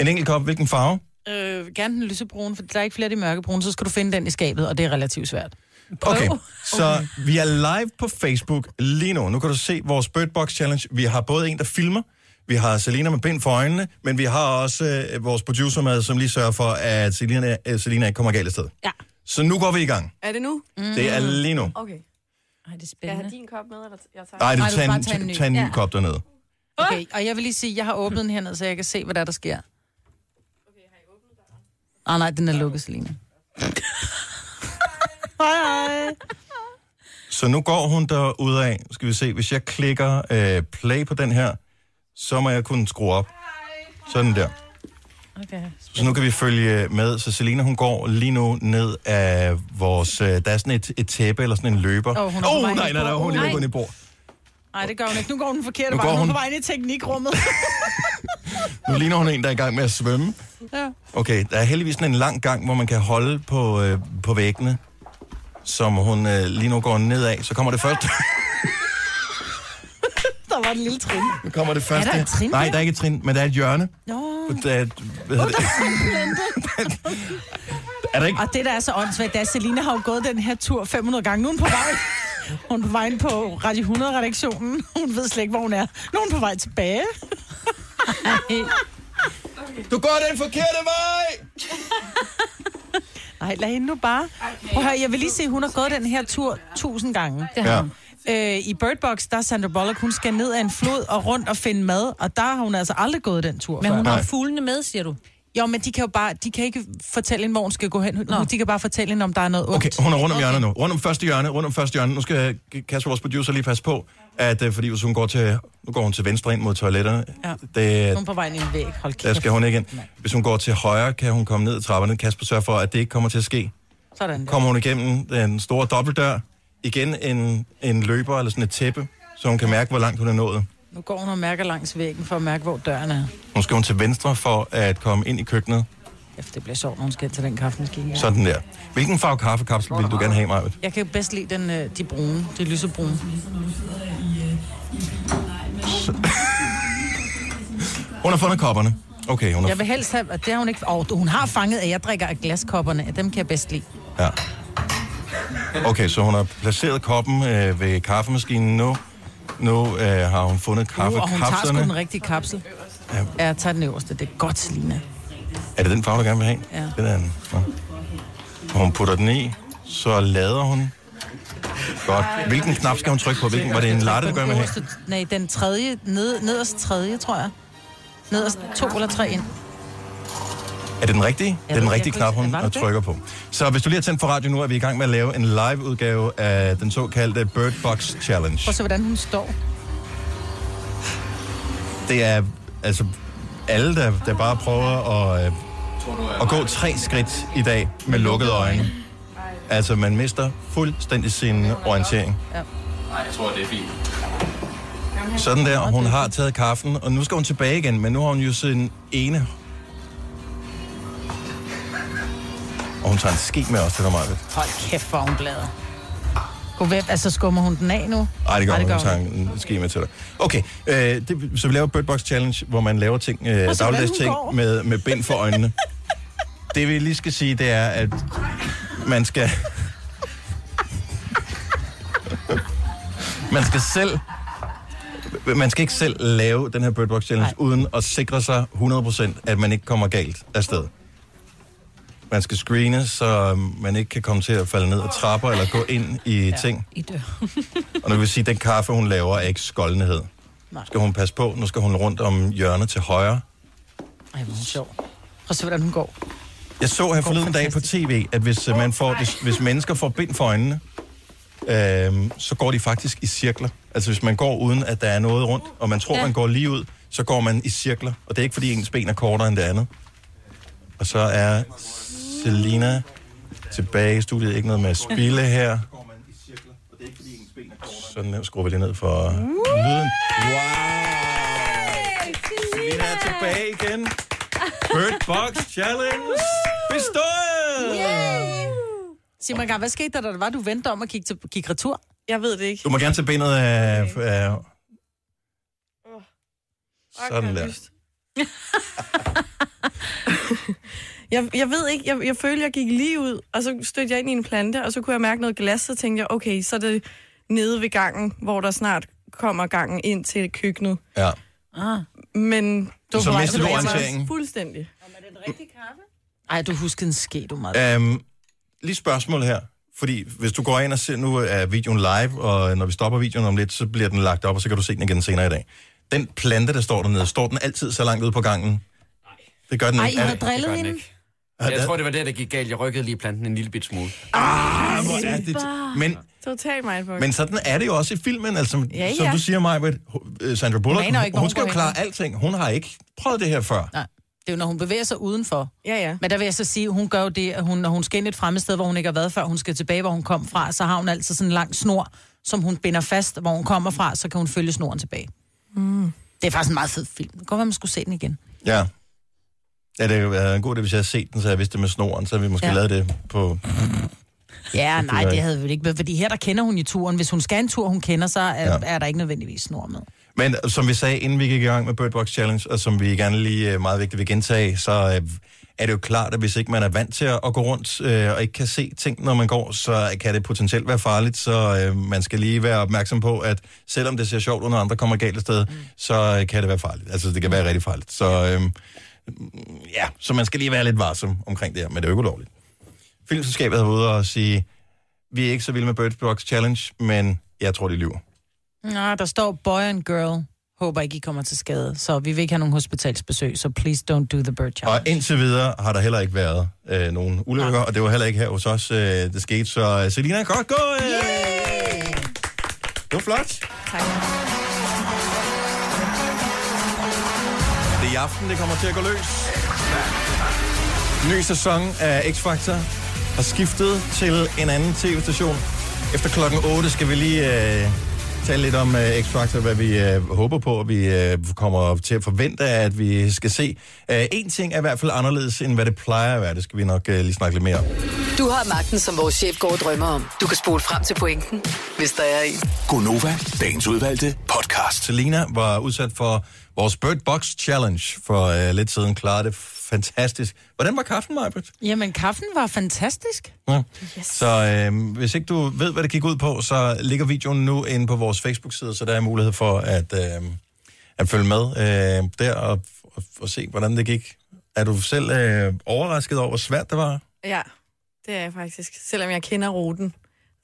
En enkelt kop, hvilken farve? Øh, gerne den lysebrune, for der er ikke flere af de mørkebrune, så skal du finde den i skabet, og det er relativt svært. Okay, så vi er live på Facebook lige nu. Nu kan du se vores Bird Box Challenge. Vi har både en, der filmer, vi har Selina med bind for øjnene, men vi har også øh, vores producer med, som lige sørger for, at Selina, øh, Selina ikke kommer galt af sted. Ja. Så nu går vi i gang. Er det nu? Mm. Det er lige nu. Okay. Ej, det er Skal jeg spændende. have din kop med, eller jeg tager? Nej, du Nej, du tager bare en, ny. tag en ny Ja. kop dernede. Okay, og jeg vil lige sige, at jeg har åbnet den hernede, så jeg kan se, hvad der, er, der sker. Ah, nej, den er lukket, Selina. hej, hej. Så nu går hun derude af. Skal vi se, hvis jeg klikker øh, play på den her, så må jeg kunne skrue op. Sådan der. Okay. Så nu kan vi følge med. Så Selina, hun går lige nu ned af vores... Øh, der er sådan et, et tæppe eller sådan en løber. Åh, hun på oh, vej nej, nej, nej, bord. hun er Nej. ind i bord. Nej, det gør hun ikke. Nu går hun Nu vej. går Hun er hun- på vej ind i teknikrummet. Nu ligner hun en, der er i gang med at svømme. ja. Okay, der er heldigvis sådan en lang gang, hvor man kan holde på, øh, på væggene, som hun øh, lige nu går ned af. Så kommer det første. Der var en lille trin. Nu kommer det første. Er der et trin Nej, der? er ikke et trin, men der er et hjørne. Nå. Der er, et- hvad hedder det? er der ikke? Og det, der er så åndssvagt, det er, at Selina har jo gået den her tur 500 gange. Nu er hun på vej. Hun er på vej ind på Radio 100-redaktionen. Hun ved slet ikke, hvor hun er. Nu er hun på vej tilbage. Du går den forkerte vej! Nej, lad hende nu bare. Prøv at høre, jeg vil lige se, at hun har gået den her tur tusind gange. Det har Ja. hun. Øh, I Bird Box, der er Sandra Bullock, hun skal ned ad en flod og rundt og finde mad, og der har hun altså aldrig gået den tur Men før. hun har fuglene med, siger du. Jo, men de kan jo bare, de kan ikke fortælle hende, hvor hun skal gå hen. Nå. De kan bare fortælle hende, om der er noget ondt. Okay, hun er rundt om hjørnet nu. Rundt om første hjørne, rundt om første hjørne. Nu skal Kasper, vores producer, lige passe på, at øh, fordi hvis hun går til, nu går hun til venstre ind mod toiletterne. Ja. Det, Hun er på vej ind i en væg. Hold kæft. der skal hun ikke ind. Hvis hun går til højre, kan hun komme ned ad trapperne. Kasper sørger for, at det ikke kommer til at ske. Sådan der. Kommer hun igennem den store dobbeltdør, igen en, en løber eller sådan et tæppe, så hun kan mærke, hvor langt hun er nået. Nu går hun og mærker langs væggen for at mærke, hvor døren er. Nu skal hun til venstre for at komme ind i køkkenet. Efter det bliver sjovt, når hun skal til den kaffemaskine. Ja. Sådan der. Hvilken farve kaffekapsel vil du gerne have, Maja? Jeg kan bedst lide den, øh, de brune, de lysebrune. Hun har fundet kopperne. Okay, hun har... Jeg vil helst have, at det har hun ikke... Åh, hun har fanget, at jeg drikker af glaskopperne. Dem kan jeg bedst lide. Ja. Okay, så hun har placeret koppen øh, ved kaffemaskinen nu. Nu øh, har hun fundet Uh, og hun tager sgu den rigtige kapsel. Ja. Ja, tager den øverste. Det er godt, Selina. Er det den farve, du gerne vil have? Ja. Det er den. Ja. Og hun putter den i, så lader hun. Godt. Hvilken knap skal hun trykke på? Hvilken, var det en latte, gerne vil have? Øverste- Nej, den tredje, ned, nederst tredje, tror jeg. Nederst to eller tre ind. Er det den rigtige? Det er den rigtige jeg knap, hun det det? trykker på. Så hvis du lige har tændt for radio nu, er vi i gang med at lave en live-udgave af den såkaldte Bird Box Challenge. Prøv at se, hvordan hun står. Det er altså alle, der, der bare prøver at, øh, at gå tre skridt i dag med lukkede øjne. Altså, man mister fuldstændig sin orientering. Ja. Nej, jeg tror, det er fint. Sådan der, hun har taget kaffen, og nu skal hun tilbage igen, men nu har hun jo sin ene. Og hun tager en ske med os til mig. Hold kæft, hvor hun blader. God hvem, altså skummer hun den af nu? Nej, det gør Ej, hun. det Hun gør tager en ske med til dig. Okay, øh, det, så vi laver Bird Box Challenge, hvor man laver ting, øh, dagligdags hun ting går. med, med bind for øjnene. det vi lige skal sige, det er, at man skal... man skal selv... Man skal ikke selv lave den her Bird Box Challenge, Nej. uden at sikre sig 100%, at man ikke kommer galt afsted. Man skal screene, så man ikke kan komme til at falde ned ad trapper eller gå ind i ja. ting. I dør. Og nu vil sige, at den kaffe, hun laver, er ikke skoldnhed. Nej. Skal hun passe på. Nu skal hun rundt om hjørnet til højre. Ej, hvor sjov. Prøv at se, hvordan hun går. Jeg så her forleden dag på tv, at hvis, øh, man får, hvis, hvis mennesker får bind for øjnene, øhm, så går de faktisk i cirkler. Altså hvis man går uden, at der er noget rundt, og man tror. Ja. man går lige ud, så går man i cirkler. Og det er ikke, fordi ens ben er kortere end det andet. Og så er Selina tilbage i studiet. Ikke noget med at spille her. Sådan skruer vi lige ned for lyden. Wow! Selina er tilbage igen. Bird Box Challenge bestået! Sig mig engang, hvad skete der, da det var, du vendte om og gik, til, gik retur? Jeg ved det ikke. Du må gerne tage benet af... af sådan der. Jeg, jeg ved ikke, jeg, jeg følte, jeg gik lige ud, og så stødte jeg ind i en plante, og så kunne jeg mærke noget glas, så tænkte jeg, okay, så er det nede ved gangen, hvor der snart kommer gangen ind til køkkenet. Ja. Ah. Men Så på vej mistede du orienteringen? Fuldstændig. Ej, du husker en ske, du meget. Øhm, lige spørgsmål her. Fordi hvis du går ind og ser, nu er videoen live, og når vi stopper videoen om lidt, så bliver den lagt op, og så kan du se den igen senere i dag. Den plante, der står dernede, står den altid så langt ude på gangen? Nej. Det gør den Ej, ikke. I Er havde det- drillet Det hende? ikke. Jeg tror, det var det, der gik galt. Jeg rykkede lige planten en lille bit smule. Ah, hvor er det... Men, Total mindfuck. men sådan er det jo også i filmen, altså, Ja, som ja. du siger, Maja, Sandra Bullock, Hun ikke, hun hun skal jo klare hen. alting. Hun har ikke prøvet det her før. Nej. Det er jo, når hun bevæger sig udenfor. Ja, ja. Men der vil jeg så sige, hun gør jo det, at hun, når hun skal ind et fremmed sted, hvor hun ikke har været før, hun skal tilbage, hvor hun kom fra, så har hun altid sådan en lang snor, som hun binder fast, hvor hun kommer fra, så kan hun følge snoren tilbage. Mm. Det er faktisk en meget fed film. Det kan godt være, man skulle se den igen. Ja. Ja, det havde været en god idé, hvis jeg havde set den, så jeg vidste det med snoren, så havde vi måske ja. Lavet det på... Ja, nej, det havde vi vel ikke. været, Fordi her der kender hun i turen. Hvis hun skal en tur, hun kender, så er, Ja. er der ikke nødvendigvis snor med. Men øh, som vi sagde, inden vi gik i gang med Bird Box Challenge, og som vi gerne lige øh, meget vigtigt vil gentage, så øh, er det jo klart, at hvis ikke man er vant til at gå rundt øh, og ikke kan se ting, når man går, så kan det potentielt være farligt. Så øh, man skal lige være opmærksom på, at selvom det ser sjovt ud, når andre kommer galt af sted, mm. så øh, kan det være farligt. Altså, det kan være rigtig farligt. Så øh, ja, så man skal lige være lidt varsom omkring det her, men det er jo ikke ulovligt. Filmselskabet har været ude og sige, vi er ikke så vilde med Bird Box Challenge, men jeg tror, de lyver. Nej, der står boy and girl. Håber ikke, I kommer til skade. Så vi vil ikke have nogen hospitalsbesøg, så please don't do the bird challenge. Og indtil videre har der heller ikke været øh, nogen ulykker, og det var heller ikke her hos os, øh, det skete. Så øh, Selina, godt gået! Yeah! Det var flot. Tak. Det i aften, det kommer til at gå løs. Ny sæson af X-Factor har skiftet til en anden tv-station. Efter klokken 8 skal vi lige øh, tale lidt om øh, X-Factor, hvad vi øh, håber på, at vi øh, kommer til at forvente, at vi skal se. Øh, en ting er i hvert fald anderledes, end hvad det plejer at være. Det skal vi nok øh, lige snakke lidt mere om. Du har magten, som vores chef går og drømmer om. Du kan spole frem til pointen, hvis der er en. Gonova, dagens udvalgte podcast. Selina var udsat for vores Bird Box Challenge for øh, lidt siden. Klarede det fantastisk. Hvordan var kaffen, Majbrit? Jamen, kaffen var fantastisk. Ja. Yes. Så øh, hvis ikke du ved, hvad det gik ud på, så ligger videoen nu inde på vores Facebook-side, så der er mulighed for at, øh, at følge med øh, der og, og, og se, hvordan det gik. Er du selv øh, overrasket over, hvor svært det var? Ja, det er jeg faktisk. Selvom jeg kender ruten.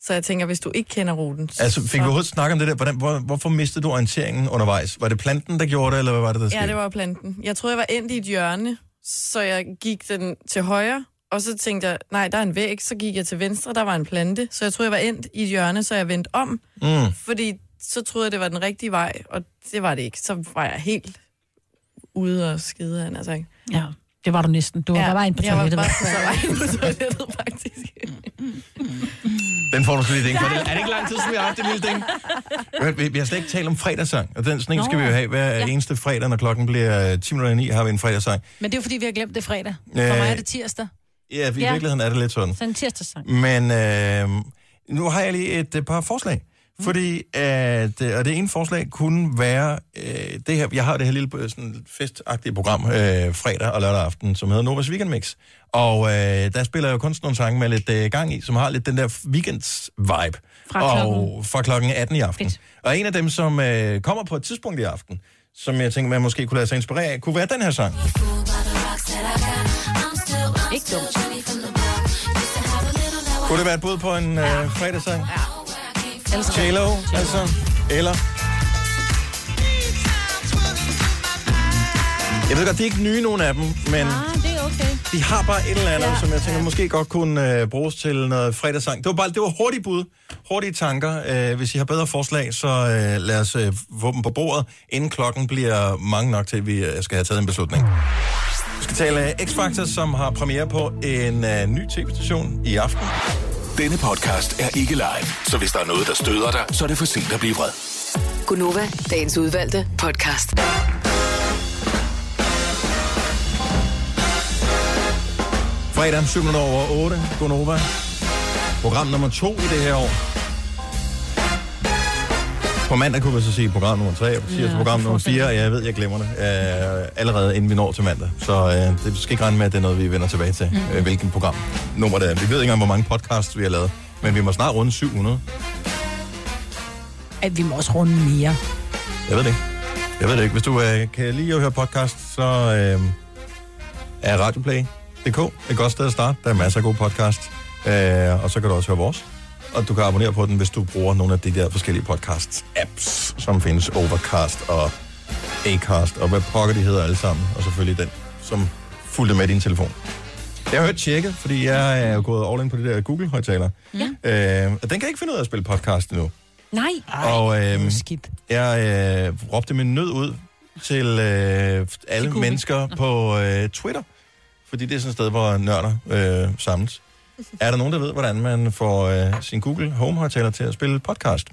Så jeg tænker, hvis du ikke kender ruten... Altså, fik vi overhovedet snakket om det der? Hvordan, hvor, hvorfor mistede du orienteringen undervejs? Var det planten, der gjorde det, eller hvad var det, der skete? Ja, det var planten. Jeg troede, jeg var endt i et hjørne, så jeg gik den til højre, og så tænkte jeg, nej, der er en væg. Så gik jeg til venstre, der var en plante. Så jeg troede, jeg var endt i et hjørne, så jeg vendte om. Mm. Fordi så troede jeg, det var den rigtige vej, og det var det ikke. Så var jeg helt ude og skide, han altså ikke. Ja, det var du næsten. Du var Ja, ja, bare inde på jeg var toilettet. bare så var inde på toilettet, faktisk. Den får du lige ding for. Det er det ikke lang tid siden, vi har haft det lille ding? Vi, vi har slet ikke talt om fredagssang, og den sådan en skal vi jo have hver ja. eneste fredag, når klokken bliver 10 minutter i 9, har vi en fredagssang. Men det er jo fordi, vi har glemt det fredag. For Øh, mig er det tirsdag. Ja, i Ja. virkeligheden er det lidt sådan. Så en tirsdagssang. Men øh, nu har jeg lige et, par forslag. Fordi, at, øh, og det ene forslag kunne være, øh, det her, jeg har det her lille øh, sådan festagtige program øh, fredag og lørdag aften, som hedder Novas Weekend Mix. Og øh, der spiller jeg jo kun nogle sange med lidt øh, gang i, som har lidt den der weekends-vibe. Fra og klokken- fra klokken 18 i aften. Fedt. Og en af dem, som øh, kommer på et tidspunkt i aften, som jeg tænker, man måske kunne lade sig inspirere af, kunne være den her sang. Ikke dumt. Kunne det være et bud på en øh, fredagssang? Ja. J-Lo, altså. Eller... Jeg ved godt, det er ikke nye, nogen af dem, men okay. De har bare et eller andet, ja, Ja, som jeg tænker måske godt kunne øh, bruges til noget fredagssang. Det var bare det var hurtige bud, hurtige tanker. Øh, hvis I har bedre forslag, så øh, lad os øh, få dem på bordet, inden klokken bliver mange nok til, at vi øh, skal have taget en beslutning. Vi skal tale X-Factor, som har premiere på en øh, ny tv-station i aften. Denne podcast er ikke live, så hvis der er noget, der støder dig, så er det for sent at blive vred. Gunova, dagens udvalgte podcast. Fredag 7 over 8, Gonova. Program nummer to i det her år. På mandag kunne vi så sige program nummer 3, og på tirsdag Ja, program nummer 4, og jeg ved, jeg glemmer det øh, allerede inden vi når til mandag. Så øh, det skal ikke regne med, at det er noget, vi vender tilbage til, mm. øh, hvilken program nummer det er. Vi ved ikke engang, hvor mange podcasts vi har lavet, men vi må snart runde 700. At vi må også runde mere. Jeg ved det ikke. Jeg ved det ikke. Hvis du øh, kan lide at høre podcast, så øh, er radioplay.dk et godt sted at starte. Der er masser af gode podcast. Øh, og så kan du også høre vores. Og du kan abonnere på den, hvis du bruger nogle af de der forskellige podcast-apps, som findes. Overcast og Acast og hvad pokker de hedder alle sammen. Og selvfølgelig den, som fulgte med din telefon. Jeg har hørt tjekket, fordi jeg er jo gået all in på det der Google-højtaler. Ja. Øh, og den kan ikke finde ud af at spille podcast endnu. Nej. Og øh, jeg øh, råbte min nød ud til øh, alle Google. mennesker på øh, Twitter. Fordi det er sådan et sted, hvor nørder øh, samles. Er der nogen, der ved, hvordan man får øh, sin Google Home-højtaler til at spille podcast?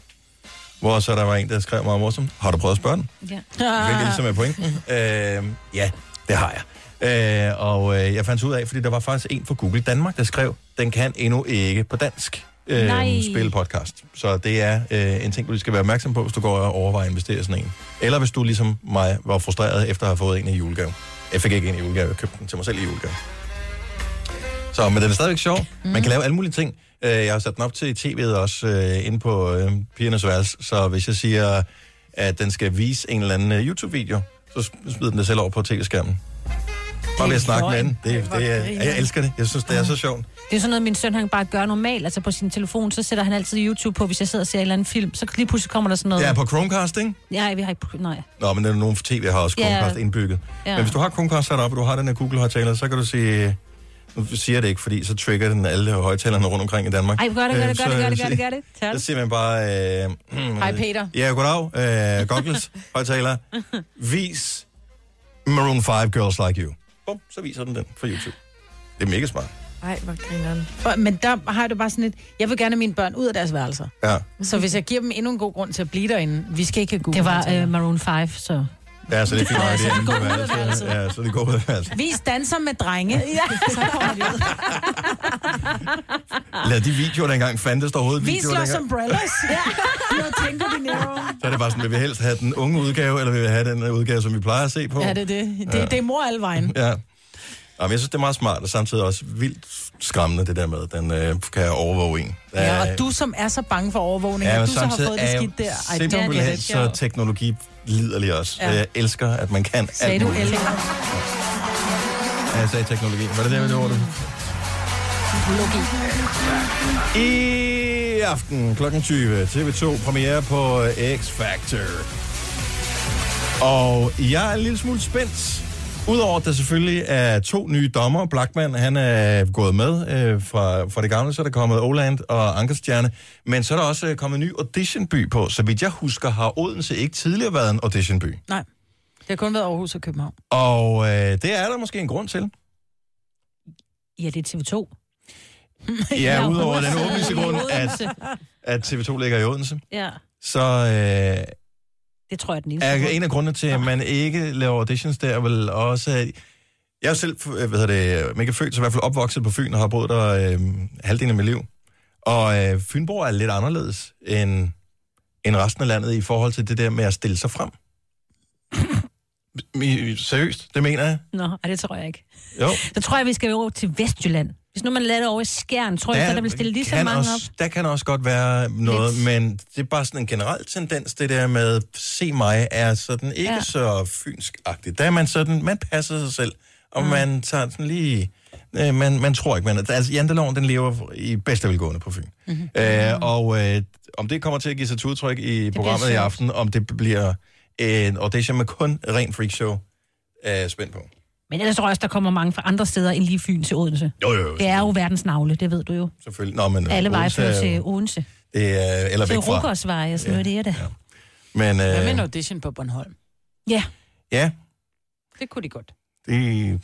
Hvor så der var en, der skrev mig morsomt, har du prøvet at spørge den? Ja. Hvilket ligesom er point. øh, ja, det har jeg. Øh, og øh, jeg fandt ud af, fordi der var faktisk en fra Google Danmark, der skrev, den kan endnu ikke på dansk øh, Nej. spille podcast. Så det er øh, en ting, du lige skal være opmærksom på, hvis du går og overvejer at investere i sådan en. Eller hvis du ligesom mig var frustreret efter at have fået en i julegave. Jeg fik ikke en i julegave, jeg købte den til mig selv i julegave. Så, men den er stadigvæk sjov. Mm. Man kan lave alle mulige ting. Øh, Jeg har sat den op til tv'et også øh, inde på øh, pigernes værelse. Så hvis jeg siger, at den skal vise en eller anden YouTube-video, så smider den det selv over på tv-skærmen. Bare ved at snakke med den. Det, det, er, jeg elsker det. Jeg synes, det er så sjovt. Det er sådan noget, min søn han bare gør normalt. Altså på sin telefon, så sætter han altid YouTube på, hvis jeg sidder og ser en eller anden film. Så lige pludselig kommer der sådan noget. Ja, på Chromecast, ikke? Nej, vi har ikke... Nej. Nå, men der er nogle tv har også Ja. Chromecast indbygget. Ja. Men hvis du har Chromecast sat op, og du har den her Google-højtaler, så kan du sige... Nu siger jeg det ikke, fordi så trigger den alle højtalerne rundt omkring i Danmark. Ej, gør det, gør det, Øh, gør det, gør det, gør det, gør det. Så siger man bare... Øh, Hej, Peter. Ja, goddag. Øh, Goggles, højtaler. Vis Maroon 5 Girls Like You. Bum, så viser den den på YouTube. Det er mega smart. Ej, hvor grineren. Men der har du bare sådan et, jeg vil gerne have mine børn ud af deres værelser. Ja. Så hvis jeg giver dem endnu en god grund til at blive derinde, vi skal ikke have Google. Det var øh, Maroon 5, så... Ja, så det er fint det er de inde går på værelset. Ja, så de går ud af værelset. Vis danser med drenge. Ja. Så kommer de ud. Lad de videoer, der engang fandtes der overhovedet Vis videoer Los. Umbrellas. Ja. Nå, tænker de Nero. Så er det bare sådan, vil vi helst have den unge udgave, eller vil vi have den udgave, som vi plejer at se på? Ja, det er det. Det, Ja. det er mor alle vejen. Ja. Jamen, jeg synes, det er meget smart, og samtidig også vildt skræmmende, det der med, at den øh, kan overvåge en. Ja, og du som er så bange for overvågning, ja, du så har fået det skidt der. Ej, det er simpelthen det. så teknologiliderlig også. Ja. Jeg elsker, at man kan Sagde alt du muligt. elsker? Ja, jeg sagde teknologi. Var det der, det var det? I aften kl. 20 TV2 premiere på X Factor. Og jeg er en lille smule spændt. Udover at der selvfølgelig er to nye dommer. Blackman, han er gået med øh, fra, fra det gamle, så er der kommet Oland og Ankerstjerne. Men så er der også øh, kommet en ny auditionby på. Så vidt jeg husker, har Odense ikke tidligere været en auditionby. Nej, det har kun været Aarhus og København. Og øh, det er der måske en grund til. Ja, det er TV2. Ja, udover den Odense. åbenlyse grund, at, at TV2 ligger i Odense. Ja, Så øh, det tror jeg er den eneste er grund. en af grundene til, at man ikke laver auditions der, vel også... at- Jeg er selv, øh, hvad hedder det, mega født, så i hvert fald opvokset på Fyn, og har boet der øh, halvdelen af mit liv. Og øh, Fynborg er lidt anderledes end, end resten af landet i forhold til det der med at stille sig frem. Seriøst, det mener jeg. Nå, ej, det tror jeg ikke. Jo. Så tror jeg, vi skal over til Vestjylland. Hvis nu man lader det over i Skjern, tror jeg, så der vil stille lige så mange også, op. Der kan også godt være noget, Lidt. men det er bare sådan en generel tendens, det der med, se mig, er sådan ikke Ja. ja. så fynsk-agtigt. Der er man sådan, man passer sig selv, og mm. man tager sådan lige... Øh, man, man tror ikke, man er... Altså, janteloven, den lever i bedste velgående på Fyn. Mhm. Mm-hmm. Øh, og øh, om det kommer til at give sig til udtryk i programmet i aften, om det bliver en audition med kun ren freakshow, er jeg spændt på. Men ellers tror jeg også, der kommer mange fra andre steder end lige Fyn til Odense. Jo, jo, jo. Det er jo verdens navle, det ved du jo. Selvfølgelig. Nå, men, øh, Alle veje er fører til Odense. Det er, eller Til væk fra. Rukkersvej og sådan noget, det er det. Men Hvad med en øh, audition på Bornholm? Ja. ja, Det kunne de godt. det...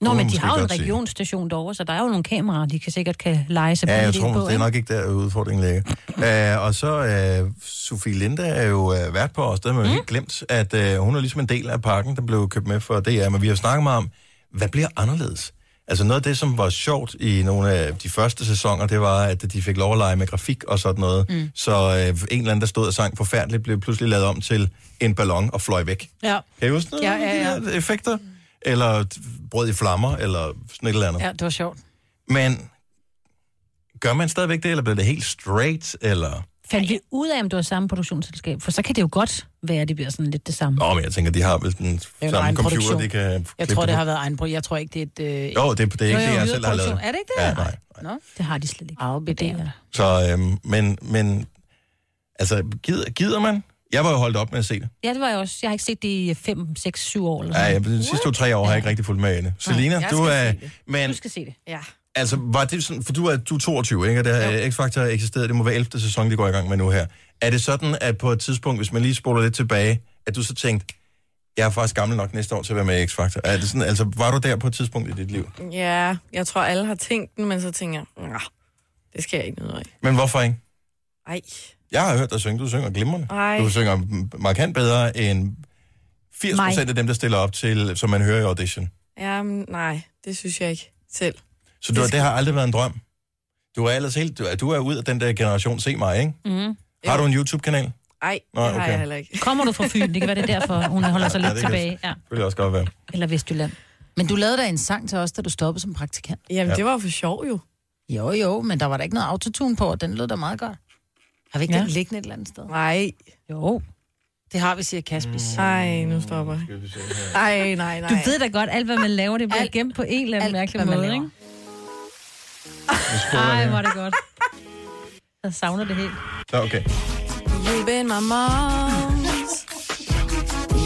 Nå, men de har jo en godt sige. regionsstation derovre, så der er jo nogle kameraer, de kan sikkert kan lege sig Ja, jeg tror, på. det er nok ikke der, udfordringen ligger. uh, og så uh, Sofie Linde er jo uh, vært på os. Der har mm. glemt, at uh, hun er ligesom en del af pakken, der blev købt med for DR. Men vi har snakket meget om, hvad bliver anderledes? Altså noget af det, som var sjovt i nogle af de første sæsoner, det var, at de fik lov at lege med grafik og sådan noget. Mm. Så øh, en eller anden, der stod og sang forfærdeligt, blev pludselig lavet om til en ballon og fløj væk. Ja. Kan I huske noget? Ja, ja, ja. Effekter? Eller brød i flammer, eller sådan et eller andet. Ja, det var sjovt. Men gør man stadigvæk det, eller bliver det helt straight, eller... Fandt vi ud af, om det var samme produktionsselskab? For så kan det jo godt være, at det bliver sådan lidt det samme. Nå, men jeg tænker, de har vel den samme computer, produktion. de kan Jeg tror, det har været egen Jeg tror ikke, det er et... Øh... Jo, det, det er ikke det, jeg selv har lavet. Er det ikke det? Ja, nej. Nå, det har de slet ikke. Afbedænger. Så, øhm, men, men, altså, gider, gider man? Jeg var jo holdt op med at se det. Ja, det var jeg også. Jeg har ikke set det i 5, 6, 7 år. Eller Ja, sådan. jeg, de sidste to-tre år har jeg ikke rigtig fulgt med i det. Selina, du skal er... se det. Men, Du skal se det. Ja. altså, var det sådan... For du er, du er 22, ikke? Og det har X-Factor eksisteret. Det må være 11. sæson, de går i gang med nu her. Er det sådan, at på et tidspunkt, hvis man lige spoler lidt tilbage, at du så tænkte, jeg er faktisk gammel nok næste år til at være med i X-Factor. Er det sådan, altså, var du der på et tidspunkt i dit liv? Ja, jeg tror, alle har tænkt den, men så tænker jeg, "Nå, det skal jeg ikke noget af. Men hvorfor ikke? Ej, Jeg har hørt dig synge. Du synger glimrende. Ej. Du synger markant bedre end 80 Mig. procent af dem, der stiller op til, som man hører i audition. jamen, nej, det synes jeg ikke selv. Så du, det, det har aldrig været en drøm? Du er ellers helt, du er, du er ud af den der generation, se mig, ikke? Mm. Har du en YouTube-kanal? Ej, det har okay. jeg heller ikke. Kommer du fra Fyn? Det kan være det er derfor, hun holder sig Ja, lidt det kan tilbage. Ja. Det vil også godt være. Eller Vestjylland. Men du lavede da en sang til os, da du stoppede som praktikant. Jamen, det var for sjov jo. Jo, jo, men der var der ikke noget autotune på, og den lød da meget godt. Har vi ikke Ja. den liggende et eller andet sted? Nej. Jo. Det har vi, siger Kaspis. Ej, nu stopper jeg. Ej, nej, nej. Du ved da godt, alt hvad man laver, det bliver gemt på en eller anden alt, mærkelig måde, laver. ikke? Ej, hvor er det godt. Jeg savner det helt. Så okay. You've been my mom's.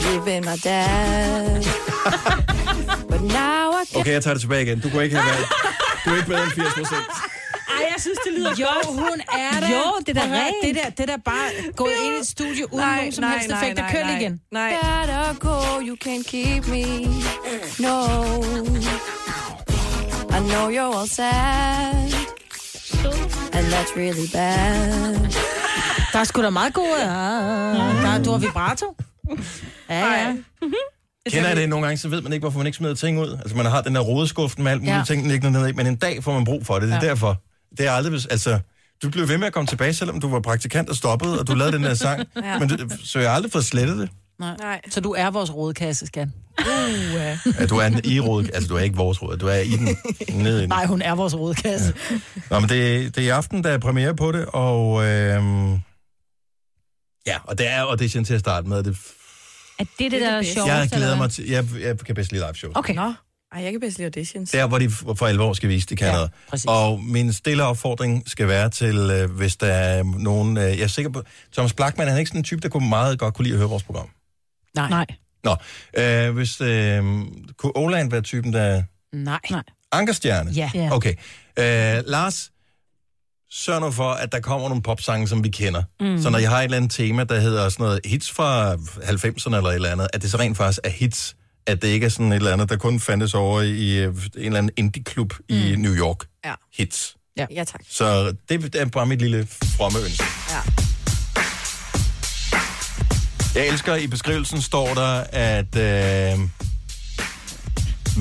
You've been my dad. But now I can... Okay, jeg tager det tilbage igen. Du kunne ikke have været... Du er ikke bedre end 80 procent. Jeg synes, det lyder Jo, hun er der. Jo, det er rent. Det der, det der bare gået ind i et studie uden Nej, nogen som nej, helst nej, nej, Kør nej. igen. Nej. Gotta go, you can't keep me. No. I know you're all sad. And that's really bad. Der er sgu da meget gode. Ja. Der, du har vibrato. Ja, ja. Kender jeg det nogle gange, så ved man ikke, hvorfor man ikke smider ting ud. Altså, man har den der rodeskuften med alt muligt Ja. ting liggende ned i, men en dag får man brug for det. Det er ja. derfor. Det er aldrig... hvis- Altså, du blev ved med at komme tilbage, selvom du var praktikant og stoppede, og du lavede den der sang. Ja. Men du, så jeg har aldrig fået slettet det. Nej. Nej. Så du er vores rådkasse, skan. Uh, Ja, du er en i råd, altså du er ikke vores råd, du er i den, nede i den. Nej, hun er vores rådkasse. Ja. Nå, men det, det er i aften, der er premiere på det, og øhm, ja, og det er audition til at starte med. Det, Er det det, Det er der er det sjovt? jeg glæder mig til, jeg, jeg kan bedst lide live show. Okay. Nå. Ej, jeg kan bedst lide auditions. Der, hvor de for for alvor skal vise, de kan Ja, noget. præcis. Og min stille opfordring skal være til, øh, hvis der er nogen... Øh, jeg er sikker på... Thomas Blackman, han er ikke sådan en type, der kunne meget godt kunne lide at høre vores program. Nej. Nej. Nå, øh, hvis... Øh, kunne Oland være typen, der... Nej. Nej. Ankerstjerne? Ja. Okay. Øh, Lars, sørg nu for, at der kommer nogle popsange, som vi kender. Mm. Mm. Så når jeg har et eller andet tema, der hedder sådan noget hits fra 90'erne eller et eller andet, at det så rent faktisk er hits, at det ikke er sådan et eller andet, der kun fandtes over i øh, en eller anden indie-klub mm. i New York. Ja. Hits. Ja. ja, tak. Så det, er bare mit lille fromme ønske. Ja. Jeg elsker, i beskrivelsen står der, at øh,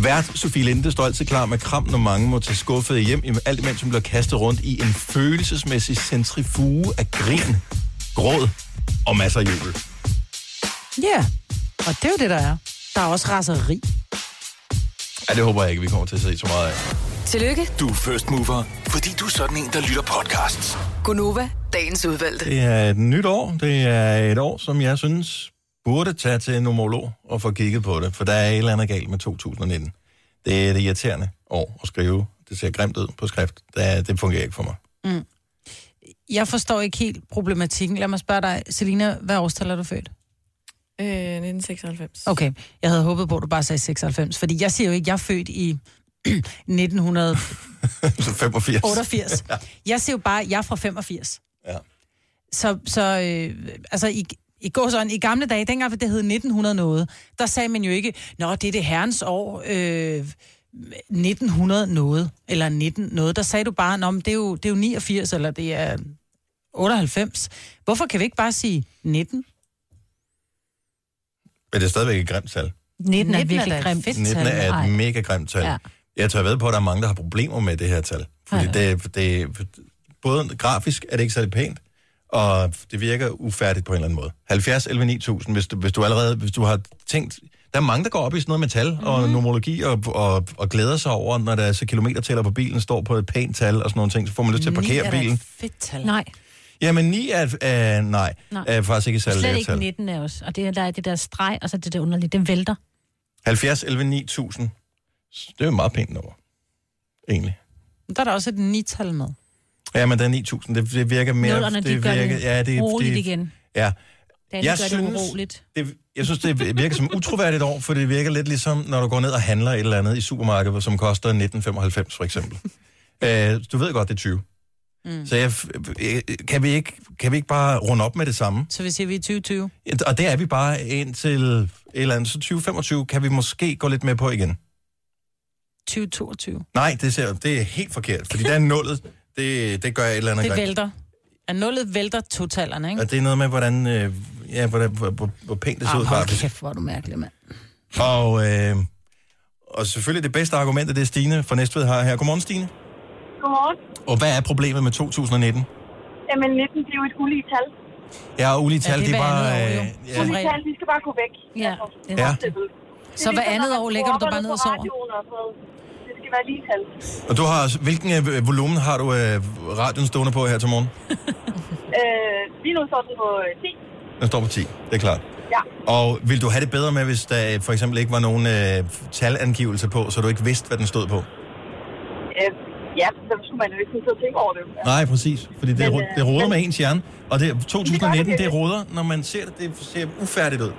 vært Sofie Linde står altid klar med kram, når mange må tage skuffede hjem, i- alt imens hun bliver kastet rundt i en følelsesmæssig centrifuge af grin, gråd og masser af jubel. Ja, og det er jo det, der er. Der er også raseri. Ja, det håber jeg ikke, vi kommer til at se så meget af. Tillykke, Du er first mover, fordi du er sådan en, der lytter podcasts. Gunova, dagens udvalgte. Det er et nyt år. Det er et år, som jeg synes burde tage til en nomolog og få kigget på det, for der er et eller andet galt med 2019. Det er det irriterende år at skrive. Det ser grimt ud på skrift. Det, det fungerer ikke for mig. Mm. Jeg forstår ikke helt problematikken. Lad mig spørge dig, Selina, hvad årstal er du født? Øh, 1996. Okay, jeg havde håbet på, at du bare sagde 96, fordi jeg siger jo ikke, at jeg er født i 1988. Så 85. Jeg siger jo bare, at jeg er fra 85. Ja. Så, så øh, altså i, i går sådan, i gamle dage, dengang det hed 1900 noget, der sagde man jo ikke, nå, det er det herrens år, øh, 1900 noget, eller 19 noget. Der sagde du bare, nå, men det er jo, det er jo 89, eller det er 98. Hvorfor kan vi ikke bare sige 19? Men det er stadigvæk et grimt tal. 19 er 19 er virkelig et grimt. fedt 19 tal. er et mega grimt tal. Ja. Jeg tør ved på, at der er mange, der har problemer med det her tal. Fordi det, det, både grafisk er det ikke særlig pænt, og det virker ufærdigt på en eller anden måde. 70 11 9000, hvis du, hvis du allerede, hvis du har tænkt... Der er mange, der går op i sådan noget med tal og Mhm. numerologi og, og, og glæder sig over, når der er så kilometertæller på bilen står på et pænt tal og sådan nogle ting, så får man lyst til at parkere bilen. fedt tal. Nej, Jamen 9 er, er nej, Nej. er faktisk ikke et særligt slet ikke tal. 19 er også. Og det, er- der er det der streg, og så det der underlige, den vælter. 70 11 9000. Det er jo et meget pænt nummer. Egentlig. Der er der også et nital med. Ja, men der er 9000. Det, det virker mere... Nullerne, de det gør virker, det ja, det, roligt det, igen. Ja. Det andet gør det uroligt. Det, jeg synes, det virker som utroværdigt år, for det virker lidt ligesom, når du går ned og handler et eller andet i supermarkedet, som koster 1995 for eksempel. øh, du ved godt, det er 20. Mm. Så jeg, kan, vi ikke, kan vi ikke bare runde op med det samme? Så vi siger, vi er 2020. Og det er vi bare indtil et eller andet. Så 2025 kan vi måske gå lidt med på igen. 2022. Nej, det, ser, det er helt forkert, fordi der er nullet. Det, det gør jeg et eller andet Det grimt. vælter. At nullet vælter totallerne, ikke? Og det er noget med, hvordan, øh, ja, hvordan, hvor, hvor, hvor pænt det ser ud Ah, hold kæft, hvor er du mærkelig, mand. Og, øh, og selvfølgelig det bedste argument, det er Stine fra Næstved har her. Godmorgen, Stine. Godmorgen. Og hvad er problemet med 2019? Jamen, 19 det er jo et ulige tal. Ja, ulige tal, det det er bare... øh, Ja. ja. Ulige tal, de skal bare gå væk. Ja. Ja. Så hver andet år lægger du dig bare ned og sover? Det skal være lige tal. Og du har, hvilken øh, volumen har du øh, radioen stående på her til morgen? Øh, lige nu står den på øh, 10. Den står på 10, det er klart. Ja. Og vil du have det bedre med, hvis der øh, for eksempel ikke var nogen øh, talangivelse på, så du ikke vidste, hvad den stod på? Øh, ja, så skulle man jo ikke sidde og tænke over det. Nej, præcis. Fordi det, Men, Men, øh, det roder men- med ens hjerne. Og det, 2019, det. det roder, når man ser det, det ser ufærdigt ud.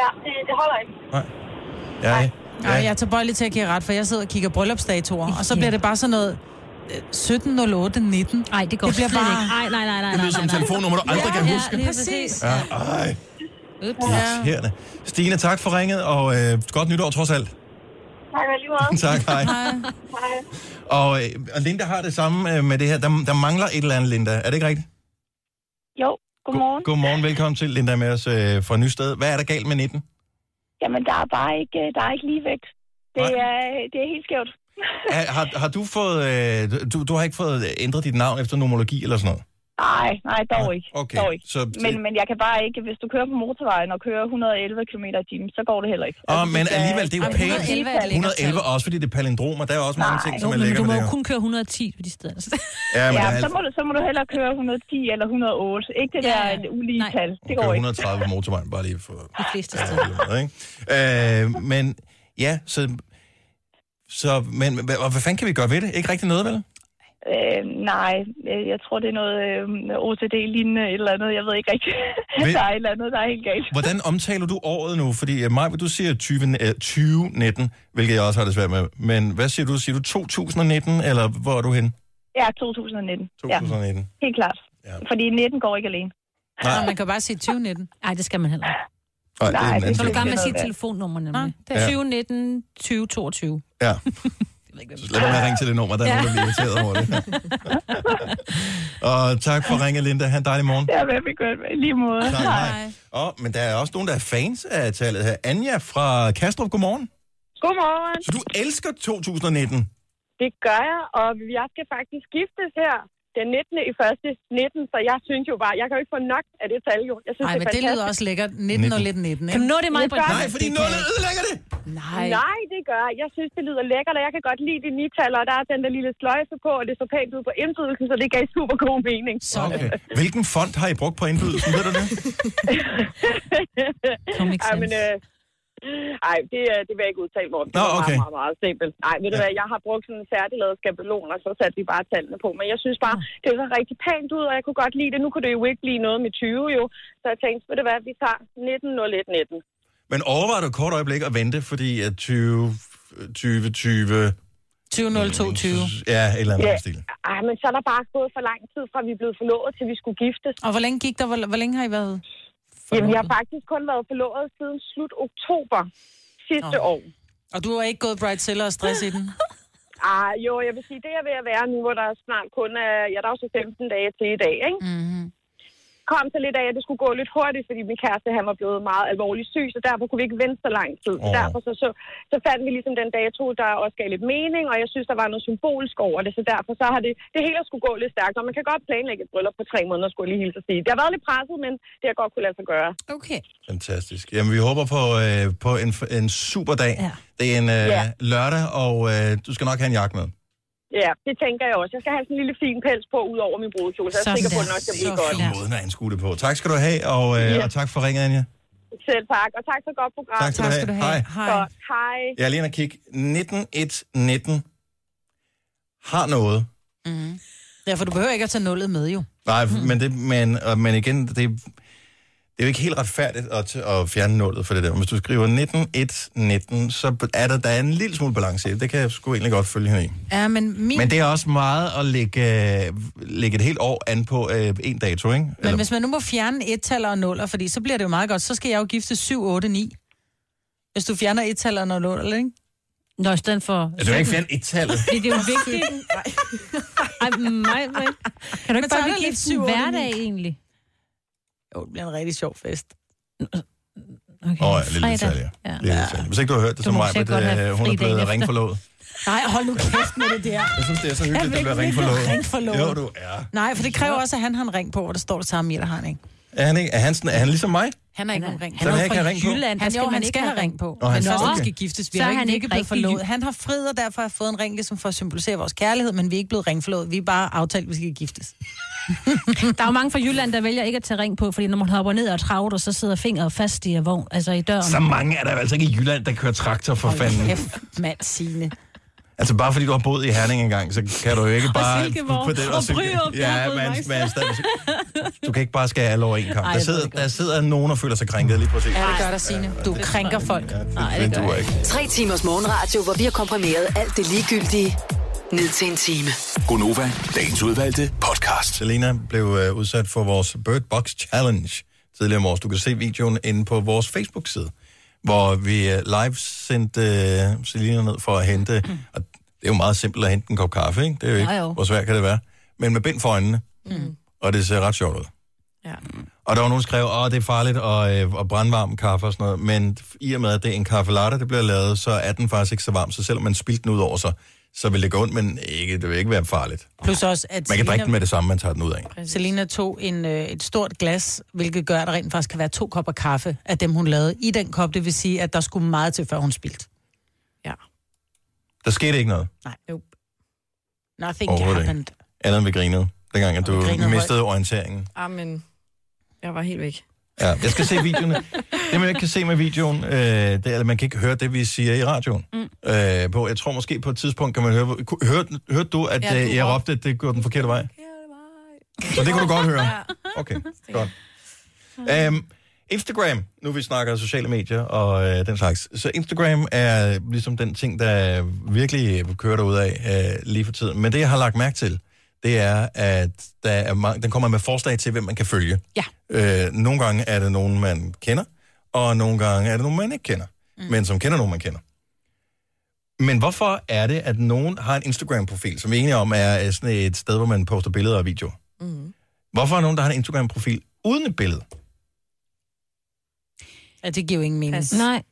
Ja, det, det holder ikke. Ja, Nej, jeg er tilbøjelig til at give ret, for jeg sidder og kigger bryllupsdatoer, og så bliver det bare sådan noget øh, 1708 19. Nej, det går det bliver bare... ikke. Nej, nej, nej, nej. Det lyder som et telefonnummer, du aldrig kan huske. Ja, Præcis. Ja, ej, Ups. irriterende. Stine, tak for ringet, og øh, godt nytår trods alt. Tak, lige meget. tak, hej. Hej. Og, øh, og Linda har det samme øh, med det her. Der, der mangler et eller andet, Linda. Er det ikke rigtigt? Jo, godmorgen. Godmorgen, velkommen til Linda med os øh, fra Nysted. Hvad er der galt med 19? Jamen, der er bare ikke, der er ikke ligevægt. Det er, det er helt skævt. Er, har, har du fået... Øh, du, du har ikke fået ændret dit navn efter nomologi eller sådan noget? Nej, nej, dog ikke. okay. Dog ikke. Så, Men, men jeg kan bare ikke, hvis du kører på motorvejen og kører 111 km i timen, så går det heller ikke. Åh, men det skal- alligevel, det er jo pænt. 111 er et lækkert 111 tal. også, fordi det er palindromer. Der er også mange ting, som Jo, er men lækker du må jo det kun køre 110 på de steder. Ja, men Ja, er så må, du, så må du hellere køre 110 eller 108. Ikke det der ulige tal. Det går kører ikke. 130 på motorvejen, bare lige for... De fleste steder. Ikke? Øh, men ja, så... Så, men hvad, hvad fanden kan vi gøre ved det? Ikke rigtig noget, vel? Øh, nej, øh, jeg tror, det er noget øh, OCD-lignende et eller andet. Jeg ved ikke rigtigt. Ved- der er et eller andet, der er helt galt. Hvordan omtaler du året nu? Fordi uh, Maj, du siger 20, øh, 2019, hvilket jeg også har det svært med. Men hvad siger du? Siger du 2019, eller hvor er du hen? Ja, 2019. 2019. Ja, helt klart. Ja. Fordi 19 går ikke alene. Nej, man kan bare sige 2019. Nej, det skal man heller ikke. Nej, det er en anden Så du gang med at sige værd. telefonnummer, nemlig. det er- 2019 2022. Ja. Så lad mig ringe til det nummer, der er Ja. nogen, der bliver irriteret over det. og tak for at ringe, Linda. Ha' en dejlig morgen. Ja, hvad vi gør i lige måde. Tak, hej. Og, men der er også nogen, der er fans af tallet her. Anja fra Kastrup, godmorgen. Godmorgen. Så du elsker 2019? Det gør jeg, og jeg skal faktisk giftes her den 19. i første 19, så jeg synes jo bare, jeg kan jo ikke få nok af det tal jo. Jeg synes, Nej, det men det lyder også lækkert. 19 og lidt 19, Kan du nå det, Maja? gør Nej, fordi nullet ødelægger det. Nej. Nej, det gør jeg. Jeg synes, det lyder lækkert, og jeg kan godt lide de nitaller, og der er den der lille sløjfe på, og det så pænt ud på indbydelsen, så det gav super god mening. Okay. Hvilken font har I brugt på indbydelsen, ved du det? Ej, men, øh, ej, det, øh, det vil jeg ikke udtale, Morten. Det Nå, var okay. meget, meget, meget simpelt. Nej, ved du hvad, jeg har brugt sådan en færdiglavet skabelon, og så satte vi bare tallene på. Men jeg synes bare, det så rigtig pænt ud, og jeg kunne godt lide det. Nu kunne det jo ikke blive noget med 20 jo. Så jeg tænkte, ved du hvad, vi tager 19 01 19. Men overvejer du kort øjeblik at vente, fordi at 20, 20, 20... 2022. Ja, et eller andet Ja. ja. stil. Ej, men så er der bare gået for lang tid, fra vi blev forlovet, til vi skulle giftes. Og hvor længe gik der? Hvor, hvor længe har I været? Jamen, jeg har faktisk kun været forlovet siden slut oktober sidste år. Og du har ikke gået bridezilla og stress i den? Ah, jo, jeg vil sige, det er ved at være nu, hvor der snart kun er, ja, der er jo så 15 dage til i dag, ikke? Mm-hmm. Kom så lidt af, at det skulle gå lidt hurtigt, fordi min kæreste han var blevet meget alvorligt syg, så derfor kunne vi ikke vente så lang tid. Så Åh. derfor så, så, så fandt vi ligesom den dato, der også gav lidt mening, og jeg synes, der var noget symbolisk over det, så derfor så har det, det hele skulle gå lidt stærkt, og man kan godt planlægge et bryllup på tre måneder, skulle jeg lige hilse at sige. Det har været lidt presset, men det har godt kunne lade sig gøre. Okay. Fantastisk. Jamen, vi håber på, øh, på en, en super dag. Ja. Det er en øh, Ja. lørdag, og øh, du skal nok have en jakke med. Ja, det tænker jeg også. Jeg skal have sådan en lille fin pels på, ud over min brudekjole, så jeg er sikker på, at det nok skal blive godt. Måden at anskue det på. Tak skal du have, og, øh, Ja. og tak for ringen, Anja. Selv tak, og tak for et godt program. Tak skal du have. Hej. Godt. Hej. Jeg er lige inde og kigge. 19119 har noget. Mm. Ja, for du behøver ikke at tage nullet med, jo. Nej, mm. men, det, men, og, men igen, det, det er jo ikke helt retfærdigt at, at fjerne nullet for det der. Hvis du skriver 19119, så er der, der er en lille smule balance i det. Det kan jeg sgu egentlig godt følge hende i. Ja, men min... Men det er også meget at lægge, øh, lægge et helt år an på øh, en dato, ikke? Men hvis man nu må fjerne et-taller og nuller, fordi så bliver det jo meget godt, så skal jeg jo gifte 7, 8, 9. Hvis du fjerner et-taller og nuller, ikke? Nå, i stedet for... Ja, du kan ikke fjerne et-tallet. Fordi det er jo vigtigt. Ej, mig, mig. Kan du ikke Men bare blive lidt gift ni. egentlig? Jo, det bliver en rigtig sjov fest. Okay, Åh, oh, ja, lille detalje. Ja. Lille detalje. Hvis ikke du har hørt det, Du så mig, at øh, hun er blevet ringforlovet. Nej, hold nu kæft med det der. Jeg synes, det er så hyggeligt, at blive ringforlovet. ringforlovet. Jo, du er. Nej, for det kræver også, at han har en ring på, hvor der står det samme i, eller har han ikke? Er han, ikke? Er han, sådan, er han ligesom mig? Han har ikke nogen ring. Så han ikke har ring på? Jylland. Han, skal jo, man han ikke skal have have ring på. Nå, han men skal- først okay. skal giftes. Vi Så har er ikke, han vi er ikke ikke blevet forlovet. Han har fred, og derfor har fået en ring, ligesom for at symbolisere vores kærlighed, men vi er ikke blevet ringforlovet. Vi er bare aftalt, at vi skal giftes. Der er jo mange fra Jylland, der vælger ikke at tage ring på, fordi når man hopper ned og travlt, og så sidder fingret fast i vogn, altså i døren. Så mange er der altså ikke i Jylland, der kører traktor for fanden. Kæft, mand, Signe. Altså bare fordi du har boet i Herning engang, så kan du jo ikke bare... Silkeborg, og Silke- Bryrup, jeg har Ja, boet men, mange men stadig, du kan ikke bare skære alle over en kamp. Ej, Der sidder, det der sidder nogen, der føler sig krænket lige præcis. Ja, det gør der, Signe. Du krænker folk. Nej, det duer ikke. Tre timers morgenradio, hvor vi har komprimeret alt det ligegyldige ned til en time. Gonova, dagens udvalgte podcast. Selena blev øh, udsat for vores Bird Box Challenge tidligere om års. Du kan se videoen inde på vores Facebook-side, hvor vi øh, live sendte øh, Selena ned for at hente, og det er jo meget simpelt at hente en kop kaffe, ikke? Det er jo ikke, Jo, jo. hvor svært kan det være? Men med bind for øjnene, Mm. og det ser ret sjovt ud. Ja. Og der var nogen, der skrev, at det er farligt at, øh, at brandvarme kaffe og sådan noget, men i og med, at det er en kaffe latte, det bliver lavet, så er den faktisk ikke så varm, så selvom man spildte den ud over sig, så vil det gå ondt, men ikke, det vil ikke være farligt. Plus også, at Man kan drikke den med det samme, man tager den ud af. Selina tog en, øh, et stort glas, hvilket gør, at der rent faktisk kan være to kopper kaffe af dem, hun lavede i den kop. Det vil sige, at der skulle meget til, før hun spildte. Der skete ikke noget. Nej. Nope. Nothing happened. Andet end vi grinede, dengang at du mistede orienteringen. Amen. Jeg var helt væk. Ja, jeg skal se videoen. Det, man ikke kan se med videoen, øh, det er, at man kan ikke høre det, vi siger i radioen. Mm. Øh, på, jeg tror måske på et tidspunkt kan man høre... Hørte, hørte du, at Ja, du jeg råbte- at det går den forkerte vej? Så det kunne du godt høre? Okay, godt. Um, Instagram, nu vi snakker sociale medier og øh, den slags. Så Instagram er ligesom den ting, der virkelig kører derud af øh, lige for tiden. Men det, jeg har lagt mærke til, det er, at der er mange, den kommer med forslag til, hvem man kan følge. Ja. Øh, nogle gange er det nogen, man kender, og nogle gange er det nogen, man ikke kender, mm. men som kender nogen, man kender. Men hvorfor er det, at nogen har en Instagram-profil, som vi er enige om er øh, sådan et sted, hvor man poster billeder og videoer? Mm. Hvorfor er nogen, der har en Instagram-profil uden et billede? Ja, det giver jo ingen mening. Nej.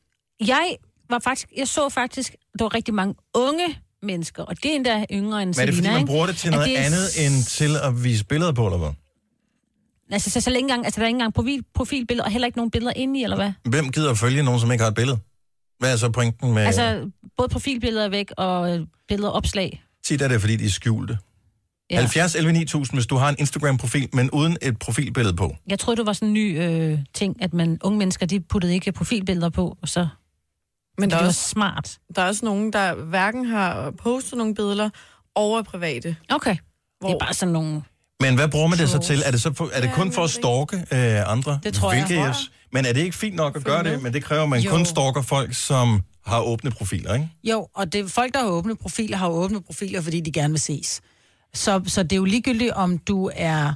Jeg var faktisk, jeg så faktisk, der var rigtig mange unge mennesker, og det er endda yngre end Men er det, fordi Selina, man ikke? bruger det til noget er andet end til at vise billeder på, eller hvad? Altså, så, så længe engang, altså, der er ikke engang profil, profilbilleder, og heller ikke nogen billeder inde i, eller hvad? Hvem gider at følge nogen, som ikke har et billede? Hvad er så pointen med... Altså... Både profilbilleder er væk, og øh, billeder opslag. Tit er det, fordi de er skjulte. Ja. Ja. 70 11 9000, hvis du har en Instagram-profil, men uden et profilbillede på. Jeg troede, det var sådan en ny øh, ting, at man, unge mennesker, de puttede ikke profilbilleder på, og så... Men der det er også- smart. Der er også nogen, der hverken har postet nogle billeder over private. Okay. Det er bare sådan nogle... Men hvad bruger man det så til? Er det, så for, er det kun for at stalke øh, andre? Det tror jeg. Hvilket Tror jeg. Men er det ikke fint nok at gøre det? Men det kræver, at man Jo. kun stalker folk, som har åbne profiler, ikke? Jo, og det, folk, der har åbne profiler, har jo åbne profiler, fordi de gerne vil ses. Så, så det er jo ligegyldigt, om du er...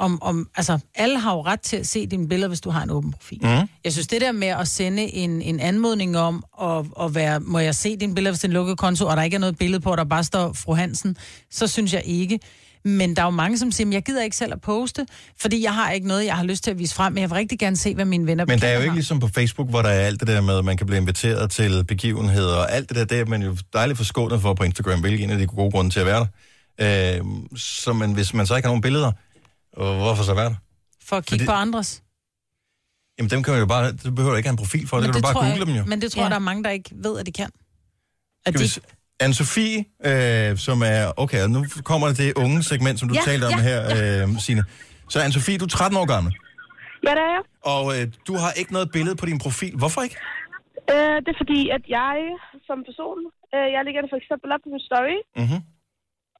Om, om, altså, alle har jo ret til at se dine billeder, hvis du har en åben profil. Mm. Jeg synes, det der med at sende en, en anmodning om at, at være, må jeg se dine billeder, hvis det er en lukket konto, og der ikke er noget billede på, og der bare står fru Hansen, så synes jeg ikke. Men der er jo mange, som siger, "Men jeg gider ikke selv at poste, fordi jeg har ikke noget, jeg har lyst til at vise frem, men jeg vil rigtig gerne se, hvad mine venner Men der er jo ikke har." ligesom på Facebook, hvor der er alt det der med, at man kan blive inviteret til begivenheder, og alt det der, det er man jo dejligt forskånet for på Instagram, hvilket er en af de gode grunde til at være der. Øh, så men hvis man så ikke har nogen billeder, og hvorfor så være der? For at kigge Fordi- på andres. Jamen dem kan man jo bare, du behøver ikke have en profil for, det, kan du bare tror jeg, google dem jo. Men det tror jeg, der er mange, der ikke ved, at de kan. At de, Anne-Sophie, øh, som er... Okay, nu kommer det det unge segment, som du Ja, talte om ja, her, øh, Signe. Så Anne-Sophie, du er 13 år gammel, Ja, det er jeg. og øh, du har ikke noget billede på din profil. Hvorfor ikke? Øh, det er fordi, at jeg som person, øh, jeg lægger det for eksempel op på min story, Mm-hmm.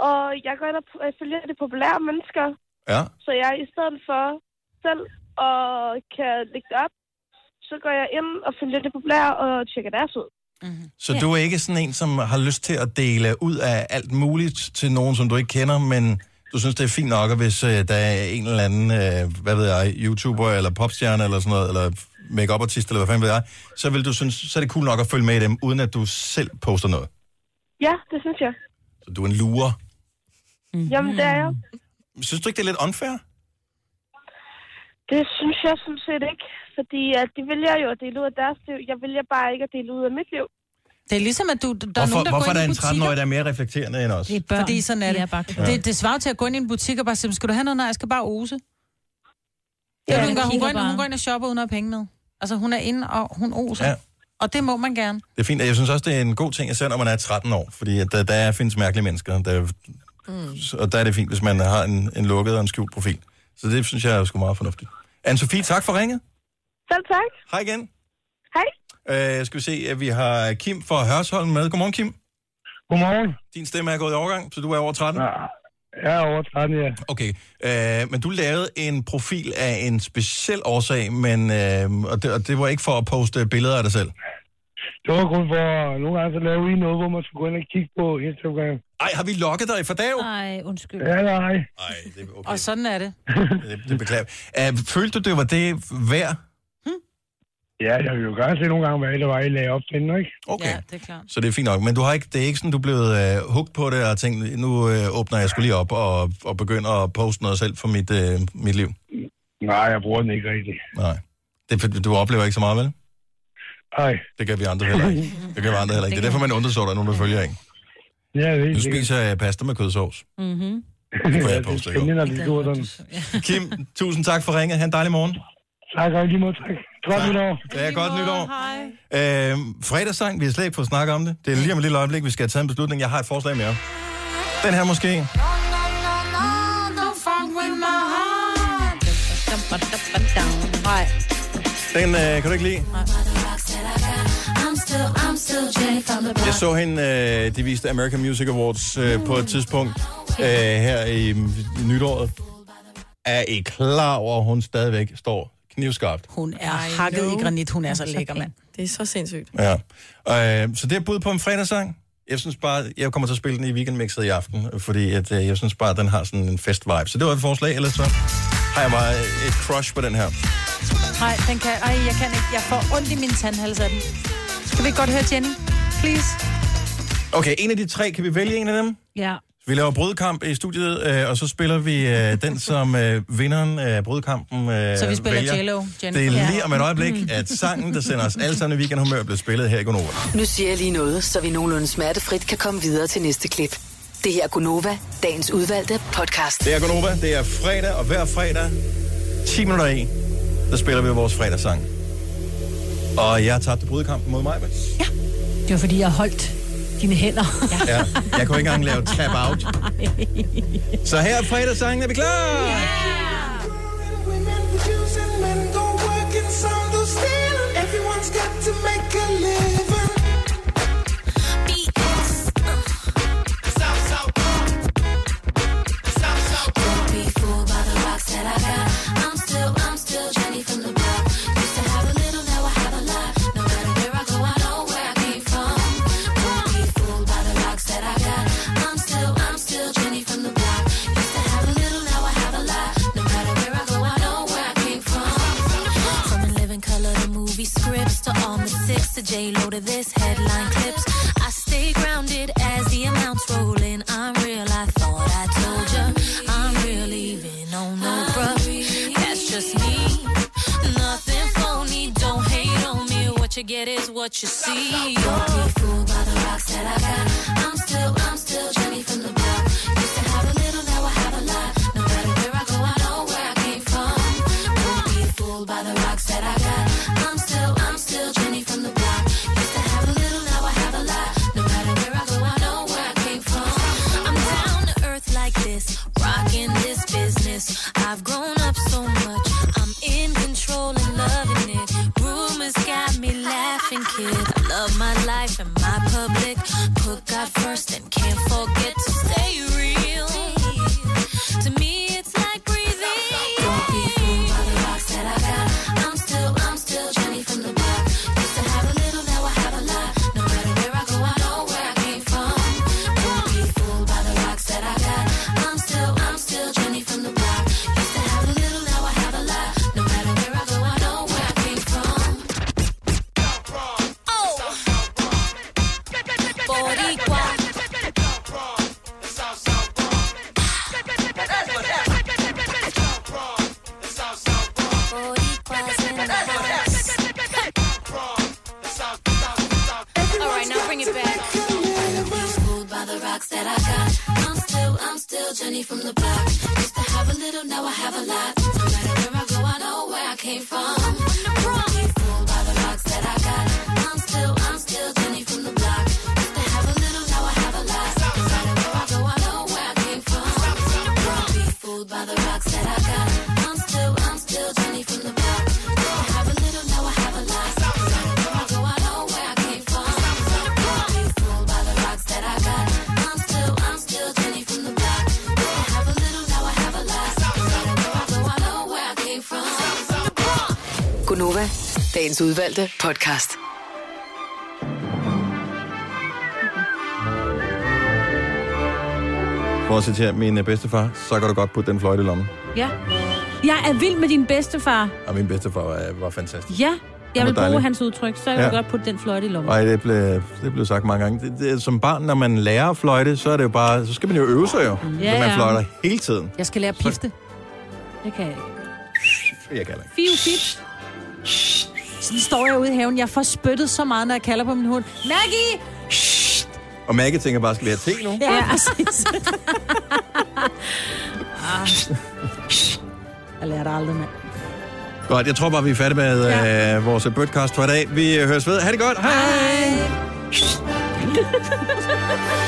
og jeg går ind og øh, følger de populære mennesker, Ja. så jeg i stedet for selv og kan lægge det op, så går jeg ind og følger det populære og tjekker deres ud. Så du er ikke sådan en, som har lyst til at dele ud af alt muligt til nogen, som du ikke kender, men du synes, det er fint nok, at hvis øh, der er en eller anden, øh, hvad ved jeg, YouTuber eller popstjerne eller sådan noget, eller make artist eller hvad fanden ved jeg, så vil du synes, så er det cool nok at følge med i dem, uden at du selv poster noget. Ja, det synes jeg. Så du er en lurer. Jamen, det er jeg. Synes du ikke, det er lidt unfair? Det synes jeg sådan set ikke, fordi at de vælger jo at dele ud af deres liv. Jeg vælger bare ikke at dele ud af mit liv. det er ligesom, at du, der er Hvorfor, nogen, der hvorfor går er der ind en i butikker. 13-årig, der er mere reflekterende end os? Det er børn. Fordi sådan er De det. er bare Ja. det, det svarer til at gå ind i en butik og bare sige, skal du have noget? Nej, jeg skal bare ose. Ja, Ja, hun, gør, hun, går ind, hun går ind og shopper uden at have penge med. Altså, hun er inde, og hun oser. Ja. Ja. Og det må man gerne. Det er fint. Jeg synes også, det er en god ting, især når man er 13 år, fordi at der, der findes mærkelige mennesker, der, Mm. og der er det fint, hvis man har en, en lukket og en skjult profil. Så det synes jeg er sgu meget fornuftigt. Anne-Sophie, tak for ringet. Selv tak. Hej igen. Hej. Øh, skal vi se, at vi har Kim fra Hørsholm med. Godmorgen, Kim. Godmorgen. Din stemme er gået i overgang, så du er over 13? Ja, jeg er over 13, ja. Okay, øh, men du lavede en profil af en speciel årsag, men, øh, og, det, og det var ikke for at poste billeder af dig selv. Det var kun for, nogle gange så laver vi noget, hvor man skulle gå ind og kigge på Instagram. Ej, har vi lokket dig for dag? Nej, undskyld. Ja, nej. Nej, det er okay. Og sådan er det. Det, det beklager jeg. Uh, følte du, det var det værd? Ja, jeg vil jo gerne se nogle gange, hvad det var, I lagde op til den, ikke? Okay. Ja, det er klart. Så det er fint nok. Men du har ikke, det er ikke sådan, du er blevet uh, hooked på det og tænkt, nu uh, åbner jeg skulle lige op og, og begynder at poste noget selv for mit, uh, mit liv? Nej, jeg bruger den ikke rigtigt. Nej. Det, du oplever ikke så meget, vel? Nej. Det gør vi andre heller ikke. Det gør vi andre heller ikke. Det er derfor, man undrer sig, at der er nogen, der følger ikke. Ja, det er Du spiser uh, pasta med kødsovs. Mm-hmm. Det får jeg det er postet i går. Kim, tusind tak for ringet. Ha' en dejlig morgen. Tak, og i lige måde tak. Godt nytår. Ja, godt nytår. Hej. Øh, fredagssang, vi har slet ikke fået snakket om det. Det er lige om et lille øjeblik, vi skal have taget en beslutning. Jeg har et forslag mere. Den her måske. Nej. Den øh, kan du ikke lide? Jeg så hende, øh, de viste American Music Awards øh, på et tidspunkt øh, her i, i nytåret. Er I klar over, at hun stadigvæk står knivskarpt? Hun er hakket i granit. Hun er så lækker, mand. Det er så sindssygt. Ja. Øh, så det er bud på en fredagssang. Jeg synes bare, jeg kommer til at spille den i weekendmixet i aften, fordi at, øh, jeg synes bare, at den har sådan en fest vibe. Så det var et forslag, ellers så har jeg bare et crush på den her. Nej, den kan, ej, jeg kan ikke. Jeg får ondt i min tandhals af den. Skal vi ikke godt høre Jenny? Please. Okay, en af de tre, kan vi vælge en af dem? Ja. Vi laver brødkamp i studiet, øh, og så spiller vi øh, den, som øh, vinderen af brødkampen øh, Så vi spiller vælger. Jennifer. Det er lige om et øjeblik, at sangen, der sender os alle sammen i weekendhumør, bliver spillet her i Gonova. Nu siger jeg lige noget, så vi nogenlunde smertefrit kan komme videre til næste klip. Det her er Gunova, dagens udvalgte podcast. Det er Gonova, det er fredag, og hver fredag, 10 minutter i, der spiller vi vores fredagssang. Og jeg har tabt brødkampen mod mig, men Det var fordi, jeg holdt dine hænder. ja, jeg kunne ikke engang lave tap out. Så her er fredagssangen, er vi klar? Everyone's got to make a living. That I got. I'm still, I'm still Jenny from the TV scripts to all my six to J Lo to this headline clips. I stay grounded as the amounts roll in. I'm real. I thought I told ya. I'm real, even on the bruh. That's just me. Nothing phony. Don't hate on me. What you get is what you see. Don't be fooled by the rocks that I got. I'm still, I'm still Jenny from the block. dagens udvalgte podcast. For at citere min øh, bedstefar, så kan du godt putte den fløjte i lommen. Ja. Jeg er vild med din bedstefar. Og min bedstefar var, øh, var fantastisk. Ja, jeg vil bruge hans udtryk, så jeg ja. vil godt putte den fløjte i lommen. Nej, det blev, det blev sagt mange gange. Det, det, som barn, når man lærer at fløjte, så er det jo bare, så skal man jo øve sig jo. Ja, så man fløjter hele tiden. Jeg skal lære at pifte. Så... Det kan jeg ikke. Jeg kan ikke. Fiu, pip så står jeg ude i haven. Jeg får spyttet så meget, når jeg kalder på min hund. Maggie! Shh! Og Maggie tænker bare, skal vi have te nu? Ja, præcis. Ah. jeg lærer dig aldrig, mand. Godt, jeg tror bare, vi er færdige med ja. øh, vores podcast for i dag. Vi øh, høres ved. Ha' det godt. Hej! Hej.